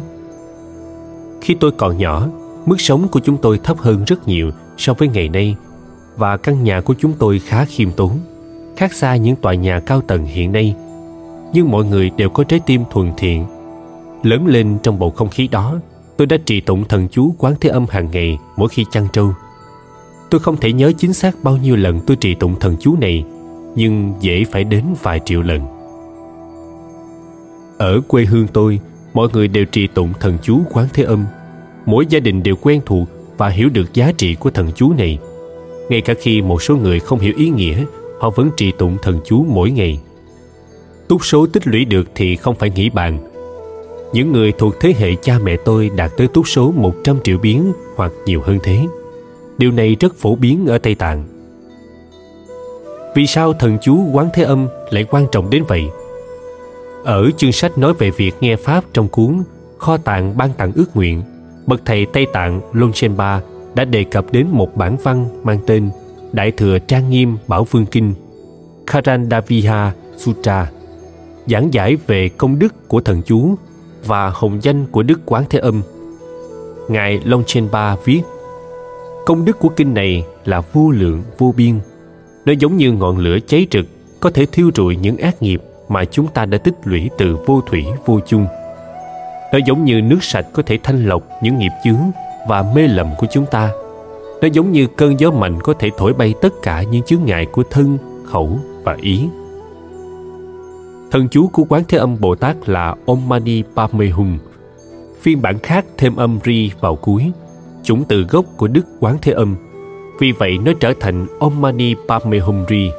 [SPEAKER 2] Khi tôi còn nhỏ, mức sống của chúng tôi thấp hơn rất nhiều so với ngày nay và căn nhà của chúng tôi khá khiêm tốn khác xa những tòa nhà cao tầng hiện nay. Nhưng mọi người đều có trái tim thuần thiện. Lớn lên trong bầu không khí đó tôi đã trì tụng thần chú quán thế âm hàng ngày mỗi khi chăn trâu. Tôi không thể nhớ chính xác bao nhiêu lần tôi trì tụng thần chú này nhưng dễ phải đến vài triệu lần ở quê hương tôi, mọi người đều trì tụng thần chú quán thế âm mỗi gia đình đều quen thuộc và hiểu được giá trị của thần chú này ngay cả khi một số người không hiểu ý nghĩa, họ vẫn trì tụng thần chú mỗi ngày túc số tích lũy được thì không phải nghĩ bàn những người thuộc thế hệ cha mẹ tôi đạt tới túc số 100 triệu biến hoặc nhiều hơn thế. Điều này rất phổ biến ở Tây Tạng. Vì sao thần chú Quán Thế Âm lại quan trọng đến vậy? Ở chương sách nói về việc nghe Pháp trong cuốn Kho tạng ban tặng ước nguyện, bậc thầy Tây Tạng Longchenpa đã đề cập đến một bản văn mang tên Đại thừa trang nghiêm Bảo Vương Kinh Karandaviha Sutra giảng giải về công đức của thần chú và hồng danh của Đức Quán Thế Âm. Ngài Longchenpa viết Công đức của kinh này là vô lượng, vô biên. Nó giống như ngọn lửa cháy rực có thể thiêu rụi những ác nghiệp mà chúng ta đã tích lũy từ vô thủy, vô chung. Nó giống như nước sạch có thể thanh lọc những nghiệp chướng và mê lầm của chúng ta. Nó giống như cơn gió mạnh có thể thổi bay tất cả những chướng ngại của thân, khẩu và ý. Thần chú của Quán Thế Âm Bồ Tát là Om Mani Padme Hum. Phiên bản khác thêm âm ri vào cuối, chủng từ gốc của Đức Quán Thế Âm. Vì vậy nó trở thành Om Mani Padme Hum Ri.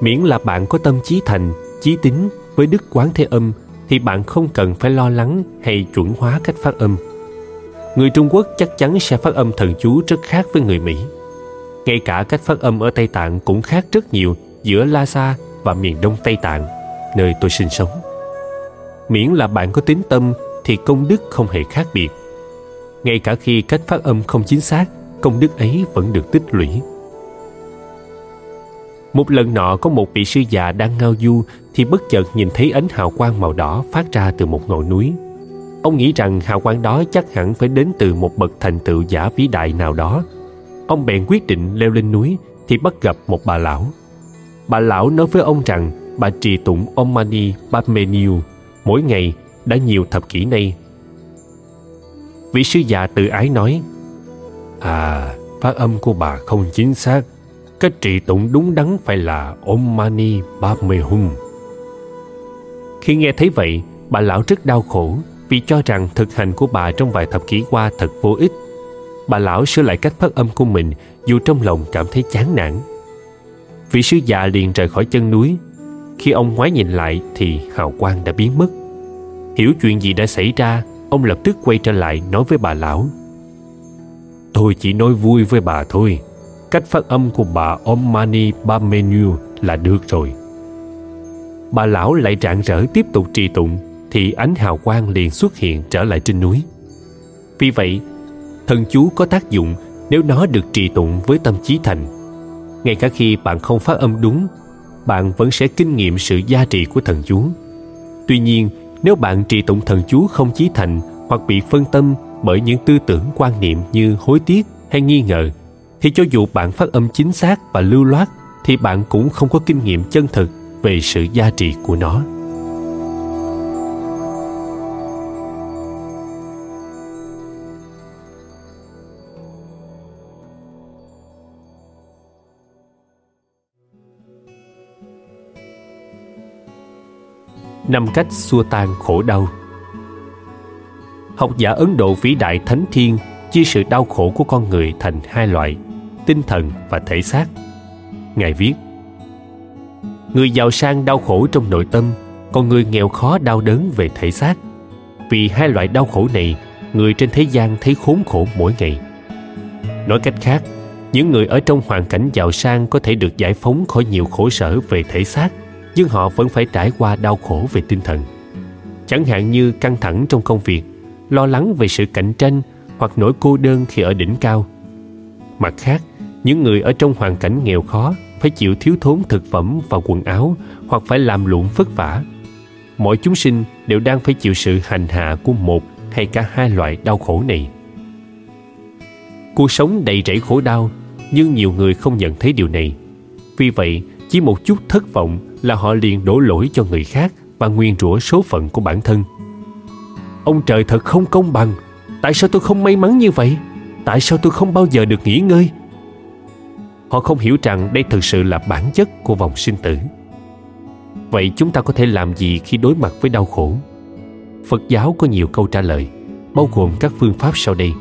[SPEAKER 2] Miễn là bạn có tâm trí thành, chí tính với Đức Quán Thế Âm thì bạn không cần phải lo lắng hay chuẩn hóa cách phát âm. Người Trung Quốc chắc chắn sẽ phát âm thần chú rất khác với người Mỹ. Ngay cả cách phát âm ở Tây Tạng cũng khác rất nhiều giữa Lhasa và miền Đông Tây Tạng, nơi tôi sinh sống miễn là bạn có tín tâm thì công đức không hề khác biệt ngay cả khi cách phát âm không chính xác, công đức ấy vẫn được tích lũy một lần nọ có một vị sư già đang ngao du thì bất chợt nhìn thấy ánh hào quang màu đỏ phát ra từ một ngọn núi ông nghĩ rằng hào quang đó chắc hẳn phải đến từ một bậc thành tựu giả vĩ đại nào đó ông bèn quyết định leo lên núi thì bắt gặp một bà lão bà lão nói với ông rằng bà trì tụng Om Mani Padme Niu mỗi ngày đã nhiều thập kỷ nay. Vị sư già tự ái nói, À, phát âm của bà không chính xác. Cách trị tụng đúng đắn phải là Om Mani Padme Hum. Khi nghe thấy vậy, bà lão rất đau khổ vì cho rằng thực hành của bà trong vài thập kỷ qua thật vô ích. Bà lão sửa lại cách phát âm của mình dù trong lòng cảm thấy chán nản. Vị sư già liền rời khỏi chân núi khi ông ngoái nhìn lại thì hào quang đã biến mất. Hiểu chuyện gì đã xảy ra, ông lập tức quay trở lại nói với bà lão. Tôi chỉ nói vui với bà thôi. Cách phát âm của bà Om Mani là được rồi. Bà lão lại rạng rỡ tiếp tục trì tụng thì ánh hào quang liền xuất hiện trở lại trên núi. Vì vậy, thần chú có tác dụng nếu nó được trì tụng với tâm trí thành. Ngay cả khi bạn không phát âm đúng bạn vẫn sẽ kinh nghiệm sự gia trị của thần chú. Tuy nhiên, nếu bạn trì tụng thần chú không chí thành hoặc bị phân tâm bởi những tư tưởng quan niệm như hối tiếc hay nghi ngờ, thì cho dù bạn phát âm chính xác và lưu loát, thì bạn cũng không có kinh nghiệm chân thực về sự giá trị của nó. năm cách xua tan khổ đau học giả ấn độ vĩ đại thánh thiên chia sự đau khổ của con người thành hai loại tinh thần và thể xác. Ngài viết, người giàu sang đau khổ trong nội tâm, còn người nghèo khó đau đớn về thể xác. Vì hai loại đau khổ này, người trên thế gian thấy khốn khổ mỗi ngày. Nói cách khác, những người ở trong hoàn cảnh giàu sang có thể được giải phóng khỏi nhiều khổ sở về thể xác, nhưng họ vẫn phải trải qua đau khổ về tinh thần. Chẳng hạn như căng thẳng trong công việc, lo lắng về sự cạnh tranh hoặc nỗi cô đơn khi ở đỉnh cao. Mặt khác những người ở trong hoàn cảnh nghèo khó phải chịu thiếu thốn thực phẩm và quần áo hoặc phải làm lụng vất vả. Mọi chúng sinh đều đang phải chịu sự hành hạ của một hay cả hai loại đau khổ này. Cuộc sống đầy rẫy khổ đau, nhưng nhiều người không nhận thấy điều này. Vì vậy, chỉ một chút thất vọng là họ liền đổ lỗi cho người khác và nguyên rủa số phận của bản thân. Ông trời thật không công bằng, tại sao tôi không may mắn như vậy? Tại sao tôi không bao giờ được nghỉ ngơi? Họ không hiểu rằng đây thực sự là bản chất của vòng sinh tử. Vậy chúng ta có thể làm gì khi đối mặt với đau khổ? Phật giáo có nhiều câu trả lời, bao gồm các phương pháp sau đây.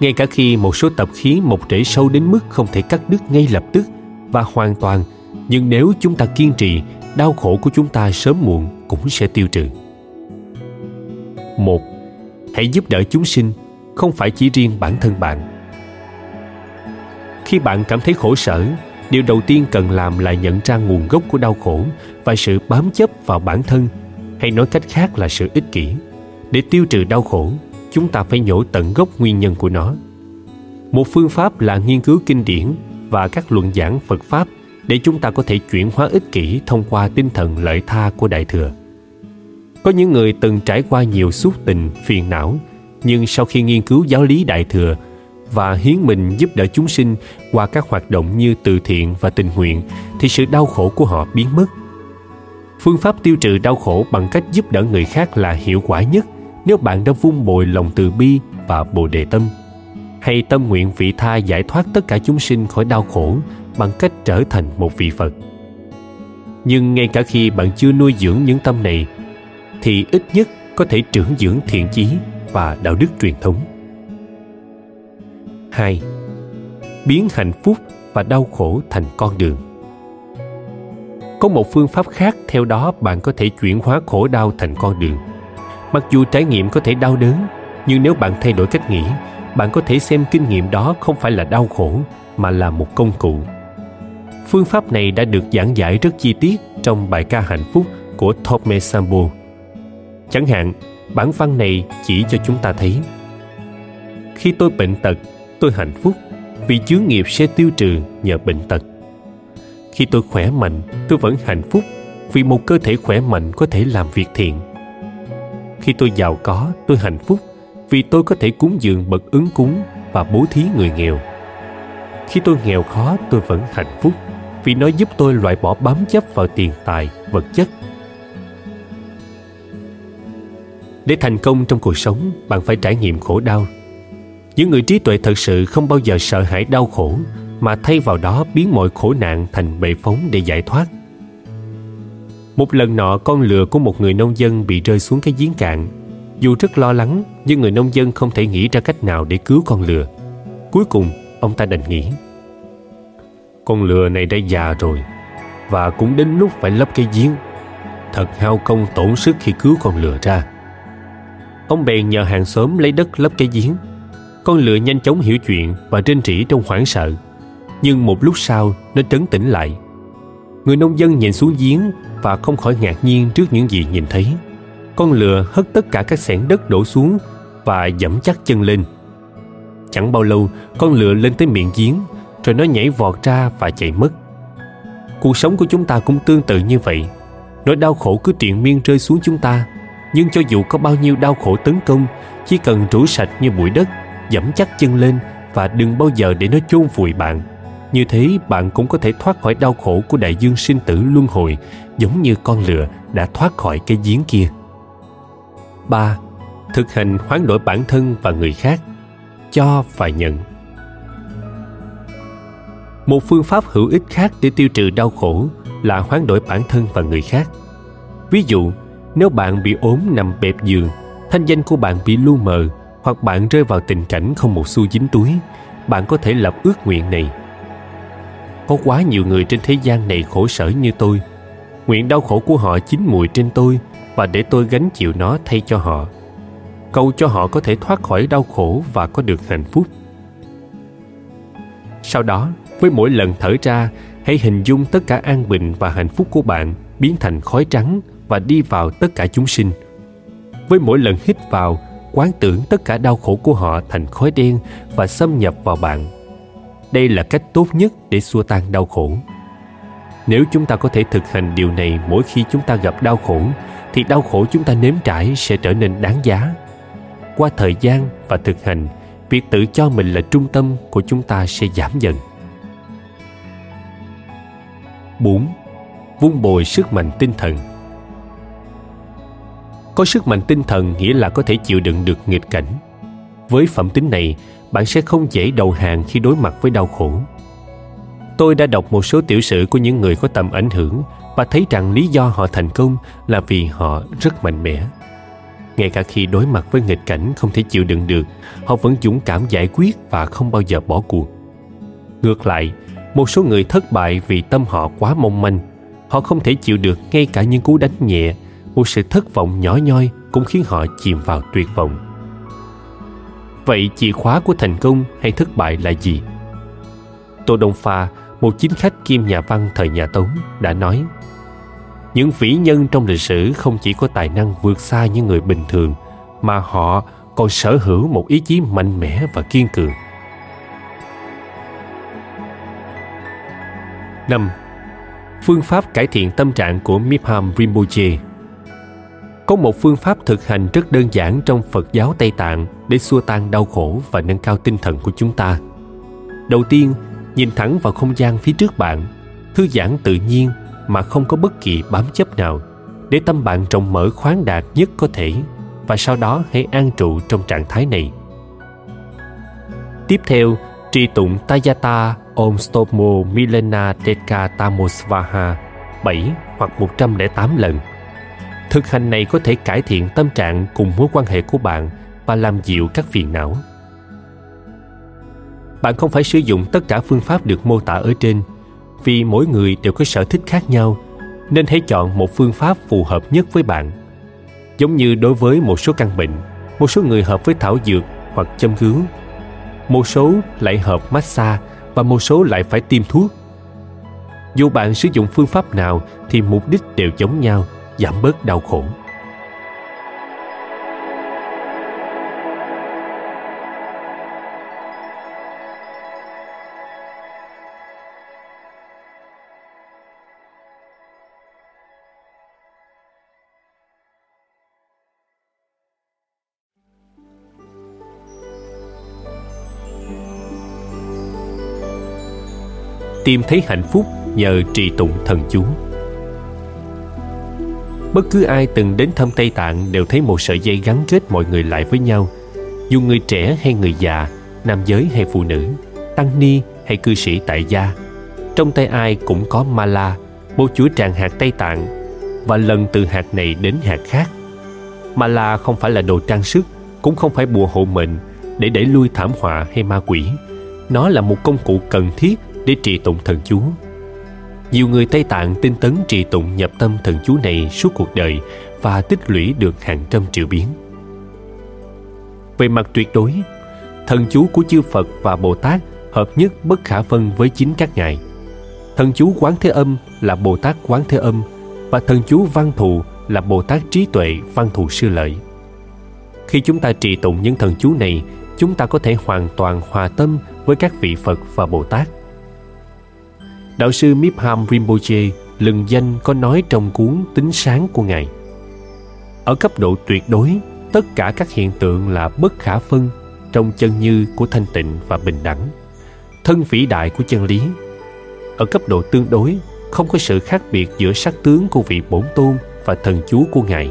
[SPEAKER 2] Ngay cả khi một số tập khí mọc rễ sâu đến mức không thể cắt đứt ngay lập tức và hoàn toàn, nhưng nếu chúng ta kiên trì, đau khổ của chúng ta sớm muộn cũng sẽ tiêu trừ. Một, hãy giúp đỡ chúng sinh, không phải chỉ riêng bản thân bạn khi bạn cảm thấy khổ sở, điều đầu tiên cần làm là nhận ra nguồn gốc của đau khổ và sự bám chấp vào bản thân, hay nói cách khác là sự ích kỷ. Để tiêu trừ đau khổ, chúng ta phải nhổ tận gốc nguyên nhân của nó. Một phương pháp là nghiên cứu kinh điển và các luận giảng phật pháp để chúng ta có thể chuyển hóa ích kỷ thông qua tinh thần lợi tha của đại thừa. Có những người từng trải qua nhiều xúc tình, phiền não, nhưng sau khi nghiên cứu giáo lý đại thừa và hiến mình giúp đỡ chúng sinh qua các hoạt động như từ thiện và tình nguyện, thì sự đau khổ của họ biến mất. Phương pháp tiêu trừ đau khổ bằng cách giúp đỡ người khác là hiệu quả nhất nếu bạn đã vun bồi lòng từ bi và bồ đề tâm. Hay tâm nguyện vị tha giải thoát tất cả chúng sinh khỏi đau khổ bằng cách trở thành một vị phật. Nhưng ngay cả khi bạn chưa nuôi dưỡng những tâm này, thì ít nhất có thể trưởng dưỡng thiện chí và đạo đức truyền thống. 2. Biến hạnh phúc và đau khổ thành con đường. Có một phương pháp khác theo đó bạn có thể chuyển hóa khổ đau thành con đường. Mặc dù trải nghiệm có thể đau đớn, nhưng nếu bạn thay đổi cách nghĩ, bạn có thể xem kinh nghiệm đó không phải là đau khổ mà là một công cụ. Phương pháp này đã được giảng giải rất chi tiết trong bài ca hạnh phúc của Thome Sambo. Chẳng hạn, bản văn này chỉ cho chúng ta thấy khi tôi bệnh tật tôi hạnh phúc vì chướng nghiệp sẽ tiêu trừ nhờ bệnh tật. Khi tôi khỏe mạnh, tôi vẫn hạnh phúc vì một cơ thể khỏe mạnh có thể làm việc thiện. Khi tôi giàu có, tôi hạnh phúc vì tôi có thể cúng dường bậc ứng cúng và bố thí người nghèo. Khi tôi nghèo khó, tôi vẫn hạnh phúc vì nó giúp tôi loại bỏ bám chấp vào tiền tài, vật chất. Để thành công trong cuộc sống, bạn phải trải nghiệm khổ đau những người trí tuệ thật sự không bao giờ sợ hãi đau khổ, mà thay vào đó biến mọi khổ nạn thành bệ phóng để giải thoát. Một lần nọ, con lừa của một người nông dân bị rơi xuống cái giếng cạn. Dù rất lo lắng, nhưng người nông dân không thể nghĩ ra cách nào để cứu con lừa. Cuối cùng, ông ta đành nghĩ, con lừa này đã già rồi, và cũng đến lúc phải lấp cái giếng. Thật hao công tổn sức khi cứu con lừa ra. Ông bèn nhờ hàng xóm lấy đất lấp cái giếng con lừa nhanh chóng hiểu chuyện và rên rỉ trong hoảng sợ. Nhưng một lúc sau, nó trấn tĩnh lại. Người nông dân nhìn xuống giếng và không khỏi ngạc nhiên trước những gì nhìn thấy. Con lừa hất tất cả các xẻng đất đổ xuống và dẫm chắc chân lên. Chẳng bao lâu, con lừa lên tới miệng giếng, rồi nó nhảy vọt ra và chạy mất. Cuộc sống của chúng ta cũng tương tự như vậy. Nỗi đau khổ cứ triền miên rơi xuống chúng ta. Nhưng cho dù có bao nhiêu đau khổ tấn công, chỉ cần rủ sạch như bụi đất dẫm chắc chân lên và đừng bao giờ để nó chôn vùi bạn như thế bạn cũng có thể thoát khỏi đau khổ của đại dương sinh tử luân hồi giống như con lừa đã thoát khỏi cái giếng kia 3. Thực hành hoán đổi bản thân và người khác Cho và nhận Một phương pháp hữu ích khác để tiêu trừ đau khổ là hoán đổi bản thân và người khác. Ví dụ, nếu bạn bị ốm nằm bẹp giường, thanh danh của bạn bị lu mờ hoặc bạn rơi vào tình cảnh không một xu dính túi, bạn có thể lập ước nguyện này. Có quá nhiều người trên thế gian này khổ sở như tôi. Nguyện đau khổ của họ chín mùi trên tôi và để tôi gánh chịu nó thay cho họ. Cầu cho họ có thể thoát khỏi đau khổ và có được hạnh phúc. Sau đó, với mỗi lần thở ra, hãy hình dung tất cả an bình và hạnh phúc của bạn biến thành khói trắng và đi vào tất cả chúng sinh. Với mỗi lần hít vào, quán tưởng tất cả đau khổ của họ thành khói đen và xâm nhập vào bạn. Đây là cách tốt nhất để xua tan đau khổ. Nếu chúng ta có thể thực hành điều này mỗi khi chúng ta gặp đau khổ, thì đau khổ chúng ta nếm trải sẽ trở nên đáng giá. Qua thời gian và thực hành, việc tự cho mình là trung tâm của chúng ta sẽ giảm dần. 4. Vun bồi sức mạnh tinh thần có sức mạnh tinh thần nghĩa là có thể chịu đựng được nghịch cảnh. Với phẩm tính này, bạn sẽ không dễ đầu hàng khi đối mặt với đau khổ. Tôi đã đọc một số tiểu sử của những người có tầm ảnh hưởng và thấy rằng lý do họ thành công là vì họ rất mạnh mẽ. Ngay cả khi đối mặt với nghịch cảnh không thể chịu đựng được, họ vẫn dũng cảm giải quyết và không bao giờ bỏ cuộc. Ngược lại, một số người thất bại vì tâm họ quá mong manh. Họ không thể chịu được ngay cả những cú đánh nhẹ một sự thất vọng nhỏ nhoi cũng khiến họ chìm vào tuyệt vọng. Vậy chìa khóa của thành công hay thất bại là gì? Tô đông pha, một chính khách kim nhà văn thời nhà tống, đã nói, những vĩ nhân trong lịch sử không chỉ có tài năng vượt xa những người bình thường, mà họ còn sở hữu một ý chí mạnh mẽ và kiên cường. Năm, Phương pháp cải thiện tâm trạng của Mipham Rinpoche. Có một phương pháp thực hành rất đơn giản trong Phật giáo Tây Tạng để xua tan đau khổ và nâng cao tinh thần của chúng ta. Đầu tiên, nhìn thẳng vào không gian phía trước bạn, thư giãn tự nhiên mà không có bất kỳ bám chấp nào để tâm bạn rộng mở khoáng đạt nhất có thể và sau đó hãy an trụ trong trạng thái này. Tiếp theo, trì tụng Tayata Om Stomo Milena Deka Tamosvaha 7 hoặc 108 lần. Thực hành này có thể cải thiện tâm trạng cùng mối quan hệ của bạn và làm dịu các phiền não. Bạn không phải sử dụng tất cả phương pháp được mô tả ở trên vì mỗi người đều có sở thích khác nhau nên hãy chọn một phương pháp phù hợp nhất với bạn. Giống như đối với một số căn bệnh, một số người hợp với thảo dược hoặc châm cứu, một số lại hợp massage và một số lại phải tiêm thuốc. Dù bạn sử dụng phương pháp nào thì mục đích đều giống nhau, giảm bớt đau khổ. tìm thấy hạnh phúc nhờ trì tụng thần chú bất cứ ai từng đến thăm tây tạng đều thấy một sợi dây gắn kết mọi người lại với nhau. Dù người trẻ hay người già, nam giới hay phụ nữ, tăng ni hay cư sĩ tại gia, trong tay ai cũng có mala một chuỗi tràng hạt tây tạng, và lần từ hạt này đến hạt khác. Mala không phải là đồ trang sức, cũng không phải bùa hộ mệnh để đẩy lui thảm họa hay ma quỷ. Nó là một công cụ cần thiết để trì tụng thần chú. Nhiều người Tây Tạng tinh tấn trì tụng nhập tâm thần chú này suốt cuộc đời và tích lũy được hàng trăm triệu biến. Về mặt tuyệt đối, thần chú của chư Phật và Bồ Tát hợp nhất bất khả phân với chính các ngài. Thần chú Quán Thế Âm là Bồ Tát Quán Thế Âm và thần chú Văn Thù là Bồ Tát Trí Tuệ Văn Thù Sư Lợi. Khi chúng ta trì tụng những thần chú này, chúng ta có thể hoàn toàn hòa tâm với các vị Phật và Bồ Tát Đạo sư Mipham Rinpoche lừng danh có nói trong cuốn Tính sáng của Ngài. Ở cấp độ tuyệt đối, tất cả các hiện tượng là bất khả phân trong chân như của thanh tịnh và bình đẳng, thân vĩ đại của chân lý. Ở cấp độ tương đối, không có sự khác biệt giữa sắc tướng của vị bổn tôn và thần chú của Ngài.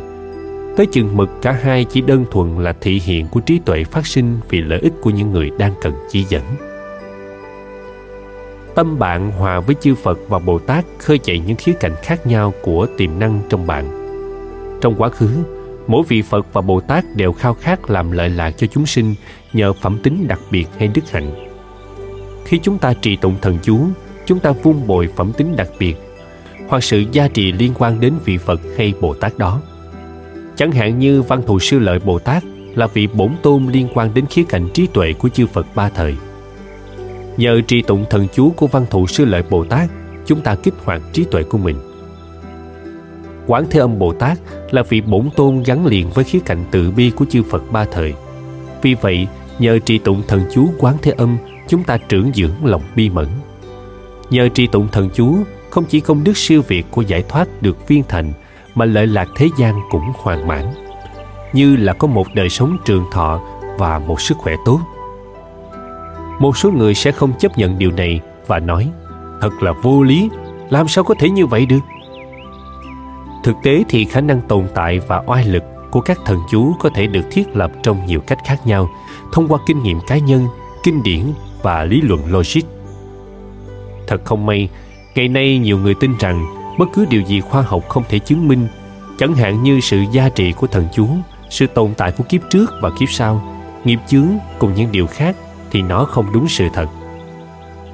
[SPEAKER 2] Tới chừng mực cả hai chỉ đơn thuần là thị hiện của trí tuệ phát sinh vì lợi ích của những người đang cần chỉ dẫn tâm bạn hòa với chư Phật và Bồ Tát khơi dậy những khía cạnh khác nhau của tiềm năng trong bạn. Trong quá khứ, mỗi vị Phật và Bồ Tát đều khao khát làm lợi lạc cho chúng sinh nhờ phẩm tính đặc biệt hay đức hạnh. Khi chúng ta trì tụng thần chú, chúng ta vun bồi phẩm tính đặc biệt hoặc sự gia trì liên quan đến vị Phật hay Bồ Tát đó. Chẳng hạn như Văn Thù Sư Lợi Bồ Tát là vị bổn tôn liên quan đến khía cạnh trí tuệ của chư Phật ba thời – Nhờ trì tụng thần chú của văn thụ sư lợi Bồ Tát, chúng ta kích hoạt trí tuệ của mình. Quán Thế Âm Bồ Tát là vị bổn tôn gắn liền với khía cạnh tự bi của chư Phật ba thời. Vì vậy, nhờ trì tụng thần chú Quán Thế Âm, chúng ta trưởng dưỡng lòng bi mẫn. Nhờ trì tụng thần chú, không chỉ công đức siêu việt của giải thoát được viên thành, mà lợi lạc thế gian cũng hoàn mãn. Như là có một đời sống trường thọ và một sức khỏe tốt một số người sẽ không chấp nhận điều này và nói, thật là vô lý, làm sao có thể như vậy được? Thực tế thì khả năng tồn tại và oai lực của các thần chú có thể được thiết lập trong nhiều cách khác nhau thông qua kinh nghiệm cá nhân, kinh điển và lý luận logic. Thật không may, ngày nay nhiều người tin rằng bất cứ điều gì khoa học không thể chứng minh, chẳng hạn như sự gia trị của thần chú, sự tồn tại của kiếp trước và kiếp sau, nghiệp chướng cùng những điều khác thì nó không đúng sự thật.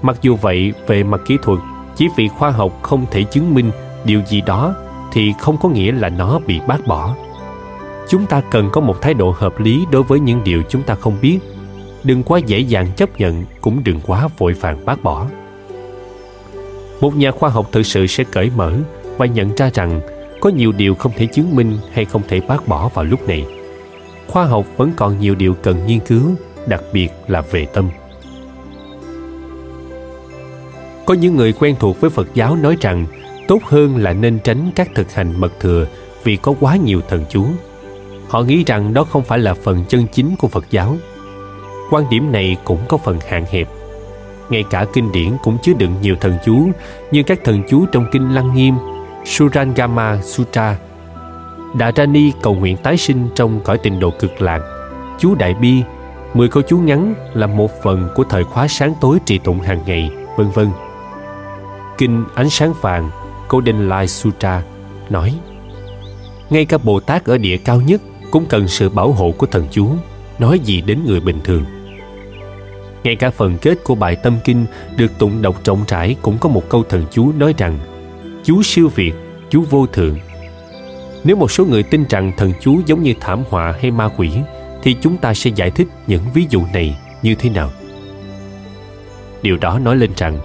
[SPEAKER 2] Mặc dù vậy, về mặt kỹ thuật chỉ vì khoa học không thể chứng minh điều gì đó thì không có nghĩa là nó bị bác bỏ. Chúng ta cần có một thái độ hợp lý đối với những điều chúng ta không biết. Đừng quá dễ dàng chấp nhận, cũng đừng quá vội vàng bác bỏ. Một nhà khoa học thực sự sẽ cởi mở và nhận ra rằng có nhiều điều không thể chứng minh hay không thể bác bỏ vào lúc này. Khoa học vẫn còn nhiều điều cần nghiên cứu đặc biệt là về tâm. Có những người quen thuộc với phật giáo nói rằng, tốt hơn là nên tránh các thực hành mật thừa vì có quá nhiều thần chú. Họ nghĩ rằng đó không phải là phần chân chính của phật giáo. Quan điểm này cũng có phần hạn hẹp. Ngay cả kinh điển cũng chứa đựng nhiều thần chú, như các thần chú trong kinh lăng nghiêm, surangama sutra đà rani cầu nguyện tái sinh trong cõi tịnh độ cực lạc, chú đại bi mười câu chú ngắn là một phần của thời khóa sáng tối trì tụng hàng ngày, vân vân. Kinh ánh sáng vàng, golden light sutra, nói, ngay cả bồ tát ở địa cao nhất cũng cần sự bảo hộ của thần chú, nói gì đến người bình thường. Ngay cả phần kết của bài tâm kinh được tụng đọc rộng rãi cũng có một câu thần chú nói rằng, chú siêu việt, chú vô thượng. Nếu một số người tin rằng thần chú giống như thảm họa hay ma quỷ thì chúng ta sẽ giải thích những ví dụ này như thế nào. Điều đó nói lên rằng,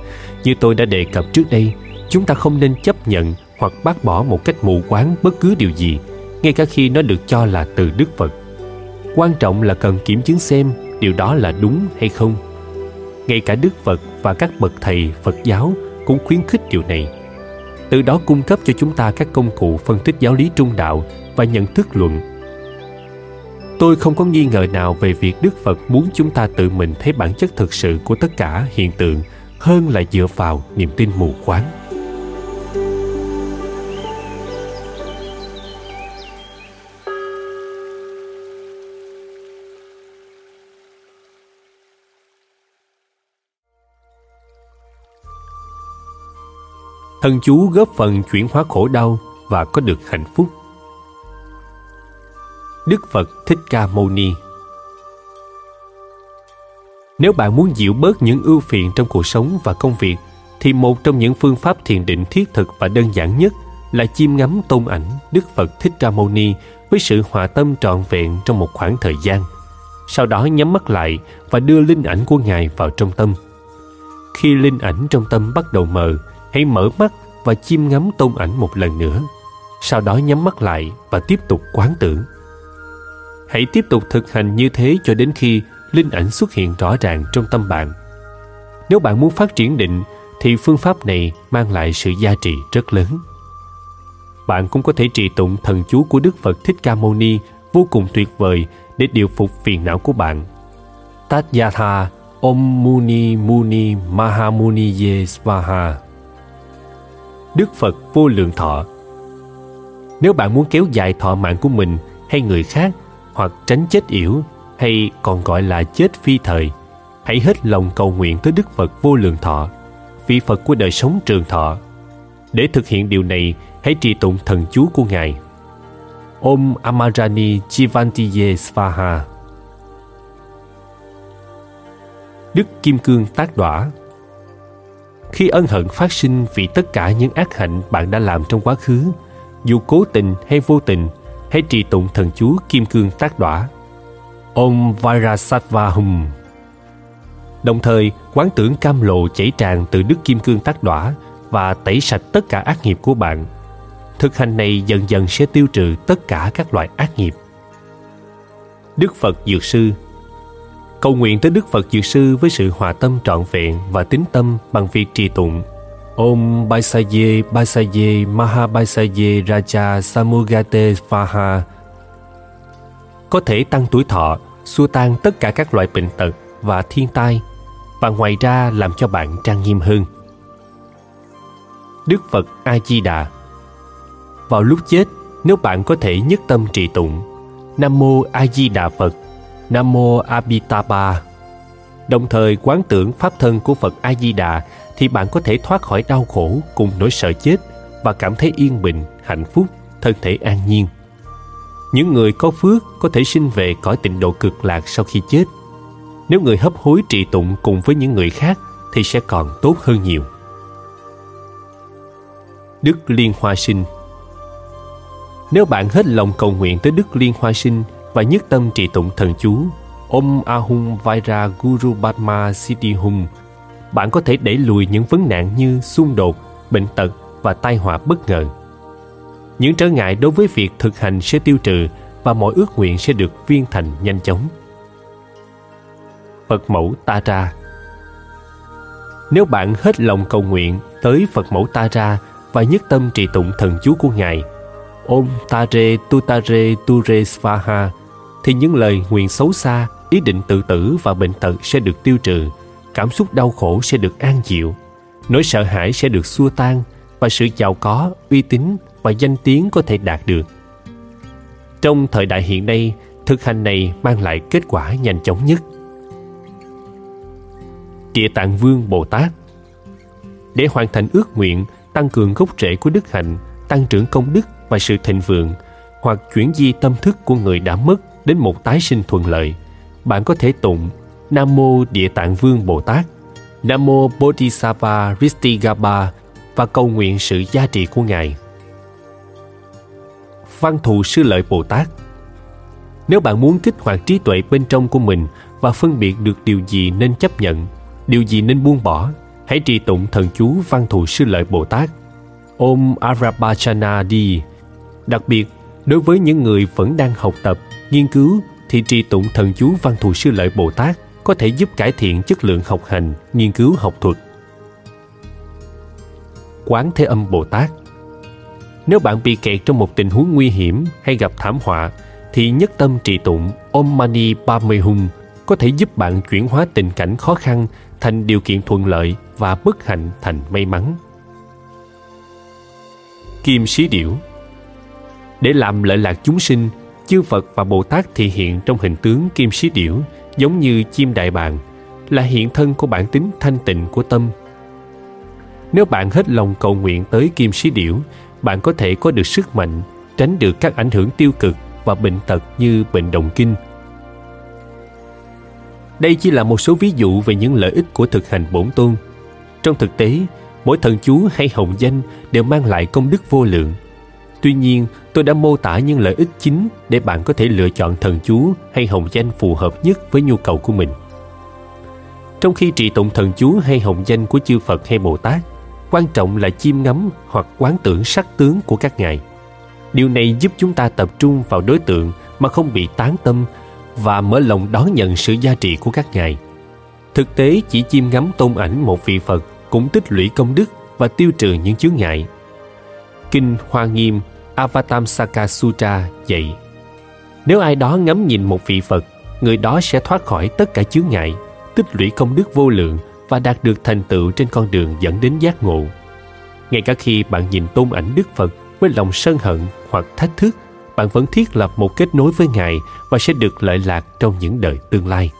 [SPEAKER 2] như tôi đã đề cập trước đây, chúng ta không nên chấp nhận hoặc bác bỏ một cách mù quáng bất cứ điều gì, ngay cả khi nó được cho là từ đức phật. Quan trọng là cần kiểm chứng xem điều đó là đúng hay không. Ngay cả đức phật và các bậc thầy phật giáo cũng khuyến khích điều này. Từ đó cung cấp cho chúng ta các công cụ phân tích giáo lý trung đạo và nhận thức luận tôi không có nghi ngờ nào về việc đức phật muốn chúng ta tự mình thấy bản chất thực sự của tất cả hiện tượng, hơn là dựa vào niềm tin mù quáng thần chú góp phần chuyển hóa khổ đau và có được hạnh phúc. Đức Phật Thích Ca Mâu Ni Nếu bạn muốn dịu bớt những ưu phiền trong cuộc sống và công việc, thì một trong những phương pháp thiền định thiết thực và đơn giản nhất là chiêm ngắm tôn ảnh Đức Phật Thích Ca Mâu Ni với sự hòa tâm trọn vẹn trong một khoảng thời gian. Sau đó nhắm mắt lại và đưa linh ảnh của Ngài vào trong tâm. Khi linh ảnh trong tâm bắt đầu mờ, hãy mở mắt và chiêm ngắm tôn ảnh một lần nữa sau đó nhắm mắt lại và tiếp tục quán tưởng hãy tiếp tục thực hành như thế cho đến khi linh ảnh xuất hiện rõ ràng trong tâm bạn. Nếu bạn muốn phát triển định, thì phương pháp này mang lại sự giá trị rất lớn. Bạn cũng có thể trì tụng thần chú của đức phật thích ca mâu ni vô cùng tuyệt vời để điều phục phiền não của bạn. Tatyatha Om Muni Muni Mahamuni Ye Svaha Đức Phật vô lượng thọ. Nếu bạn muốn kéo dài thọ mạng của mình hay người khác hoặc tránh chết yểu hay còn gọi là chết phi thời, hãy hết lòng cầu nguyện tới Đức Phật vô lượng thọ, vị Phật của đời sống trường thọ. Để thực hiện điều này, hãy trì tụng thần chú của Ngài. Om Amarani Jivantiye Svaha Đức Kim Cương tác đỏa khi ân hận phát sinh vì tất cả những ác hạnh bạn đã làm trong quá khứ dù cố tình hay vô tình hãy trì tụng thần chú kim cương tác đỏa Om Vairasattvahum Đồng thời, quán tưởng cam lộ chảy tràn từ đức kim cương tác đỏa và tẩy sạch tất cả ác nghiệp của bạn. Thực hành này dần dần sẽ tiêu trừ tất cả các loại ác nghiệp. Đức Phật Dược Sư cầu nguyện tới Đức Phật Dược Sư với sự hòa tâm trọn vẹn và tín tâm bằng việc trì tụng Om Baisaye Baisaye Maha Baisaye Raja Samugate Phaha có thể tăng tuổi thọ, xua tan tất cả các loại bệnh tật và thiên tai và ngoài ra làm cho bạn trang nghiêm hơn. Đức Phật A Di Đà Vào lúc chết, nếu bạn có thể nhất tâm trì tụng Nam Mô A Di Đà Phật, Nam Mô Abhitaba. Đồng thời quán tưởng pháp thân của Phật A Di Đà thì bạn có thể thoát khỏi đau khổ cùng nỗi sợ chết và cảm thấy yên bình, hạnh phúc, thân thể an nhiên. Những người có phước có thể sinh về cõi tịnh độ cực lạc sau khi chết. Nếu người hấp hối trì tụng cùng với những người khác thì sẽ còn tốt hơn nhiều. Đức Liên Hoa Sinh Nếu bạn hết lòng cầu nguyện tới Đức Liên Hoa Sinh và nhất tâm trì tụng thần chú Om Ahum Vaira Guru Padma Siddhihum bạn có thể đẩy lùi những vấn nạn như xung đột, bệnh tật và tai họa bất ngờ. Những trở ngại đối với việc thực hành sẽ tiêu trừ và mọi ước nguyện sẽ được viên thành nhanh chóng. Phật mẫu ta ra Nếu bạn hết lòng cầu nguyện tới Phật mẫu ta ra và nhất tâm trì tụng thần chú của Ngài Om Tare Tutare Ture Svaha thì những lời nguyện xấu xa, ý định tự tử và bệnh tật sẽ được tiêu trừ cảm xúc đau khổ sẽ được an dịu nỗi sợ hãi sẽ được xua tan và sự giàu có, uy tín và danh tiếng có thể đạt được. Trong thời đại hiện nay, thực hành này mang lại kết quả nhanh chóng nhất. Địa tạng vương bồ tát để hoàn thành ước nguyện tăng cường gốc rễ của đức hạnh, tăng trưởng công đức và sự thịnh vượng, hoặc chuyển di tâm thức của người đã mất đến một tái sinh thuận lợi, bạn có thể tụng Nam Mô Địa Tạng Vương Bồ Tát, Nam Mô Bodhisattva Ristigaba và cầu nguyện sự gia trị của Ngài. Văn thù sư lợi Bồ Tát Nếu bạn muốn kích hoạt trí tuệ bên trong của mình và phân biệt được điều gì nên chấp nhận, điều gì nên buông bỏ, hãy trì tụng thần chú văn thù sư lợi Bồ Tát. Om Arabachana Di. Đặc biệt, đối với những người vẫn đang học tập, nghiên cứu thì trì tụng thần chú văn thù sư lợi Bồ Tát có thể giúp cải thiện chất lượng học hành, nghiên cứu học thuật. Quán Thế Âm Bồ Tát Nếu bạn bị kẹt trong một tình huống nguy hiểm hay gặp thảm họa, thì nhất tâm trì tụng Om Mani Padme Hum có thể giúp bạn chuyển hóa tình cảnh khó khăn thành điều kiện thuận lợi và bất hạnh thành may mắn. Kim Sĩ Điểu Để làm lợi lạc chúng sinh, chư Phật và Bồ Tát thị hiện trong hình tướng Kim Sĩ Điểu giống như chim đại bàng, là hiện thân của bản tính thanh tịnh của tâm. Nếu bạn hết lòng cầu nguyện tới kim sĩ điểu, bạn có thể có được sức mạnh, tránh được các ảnh hưởng tiêu cực và bệnh tật như bệnh động kinh. Đây chỉ là một số ví dụ về những lợi ích của thực hành bổn tôn. Trong thực tế, mỗi thần chú hay hồng danh đều mang lại công đức vô lượng. Tuy nhiên, tôi đã mô tả những lợi ích chính để bạn có thể lựa chọn thần chú hay hồng danh phù hợp nhất với nhu cầu của mình. Trong khi trì tụng thần chú hay hồng danh của chư Phật hay Bồ Tát, quan trọng là chiêm ngắm hoặc quán tưởng sắc tướng của các ngài. Điều này giúp chúng ta tập trung vào đối tượng mà không bị tán tâm và mở lòng đón nhận sự gia trị của các ngài. Thực tế chỉ chiêm ngắm tôn ảnh một vị Phật cũng tích lũy công đức và tiêu trừ những chướng ngại. Kinh Hoa Nghiêm Avatamsaka Sutra dạy Nếu ai đó ngắm nhìn một vị Phật, người đó sẽ thoát khỏi tất cả chướng ngại, tích lũy công đức vô lượng và đạt được thành tựu trên con đường dẫn đến giác ngộ. Ngay cả khi bạn nhìn tôn ảnh Đức Phật với lòng sân hận hoặc thách thức, bạn vẫn thiết lập một kết nối với Ngài và sẽ được lợi lạc trong những đời tương lai.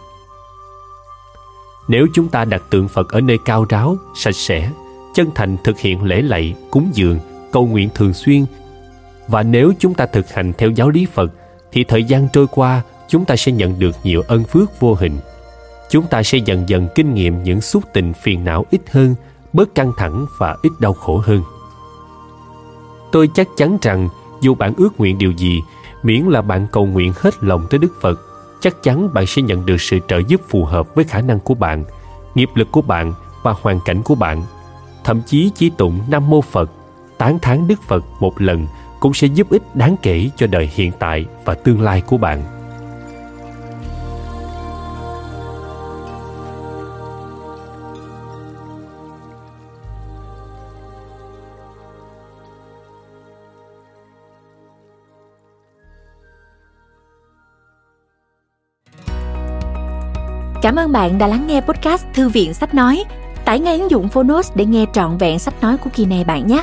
[SPEAKER 2] Nếu chúng ta đặt tượng Phật ở nơi cao ráo, sạch sẽ, chân thành thực hiện lễ lạy, cúng dường, cầu nguyện thường xuyên và nếu chúng ta thực hành theo giáo lý Phật thì thời gian trôi qua chúng ta sẽ nhận được nhiều ân phước vô hình. Chúng ta sẽ dần dần kinh nghiệm những xúc tình phiền não ít hơn, bớt căng thẳng và ít đau khổ hơn. Tôi chắc chắn rằng dù bạn ước nguyện điều gì, miễn là bạn cầu nguyện hết lòng tới Đức Phật, chắc chắn bạn sẽ nhận được sự trợ giúp phù hợp với khả năng của bạn, nghiệp lực của bạn và hoàn cảnh của bạn. Thậm chí chỉ tụng Nam Mô Phật, tán thán Đức Phật một lần cũng sẽ giúp ích đáng kể cho đời hiện tại và tương lai của bạn
[SPEAKER 1] Cảm ơn bạn đã lắng nghe podcast Thư viện Sách Nói. Tải ngay ứng dụng Phonos để nghe trọn vẹn sách nói của kỳ này bạn nhé.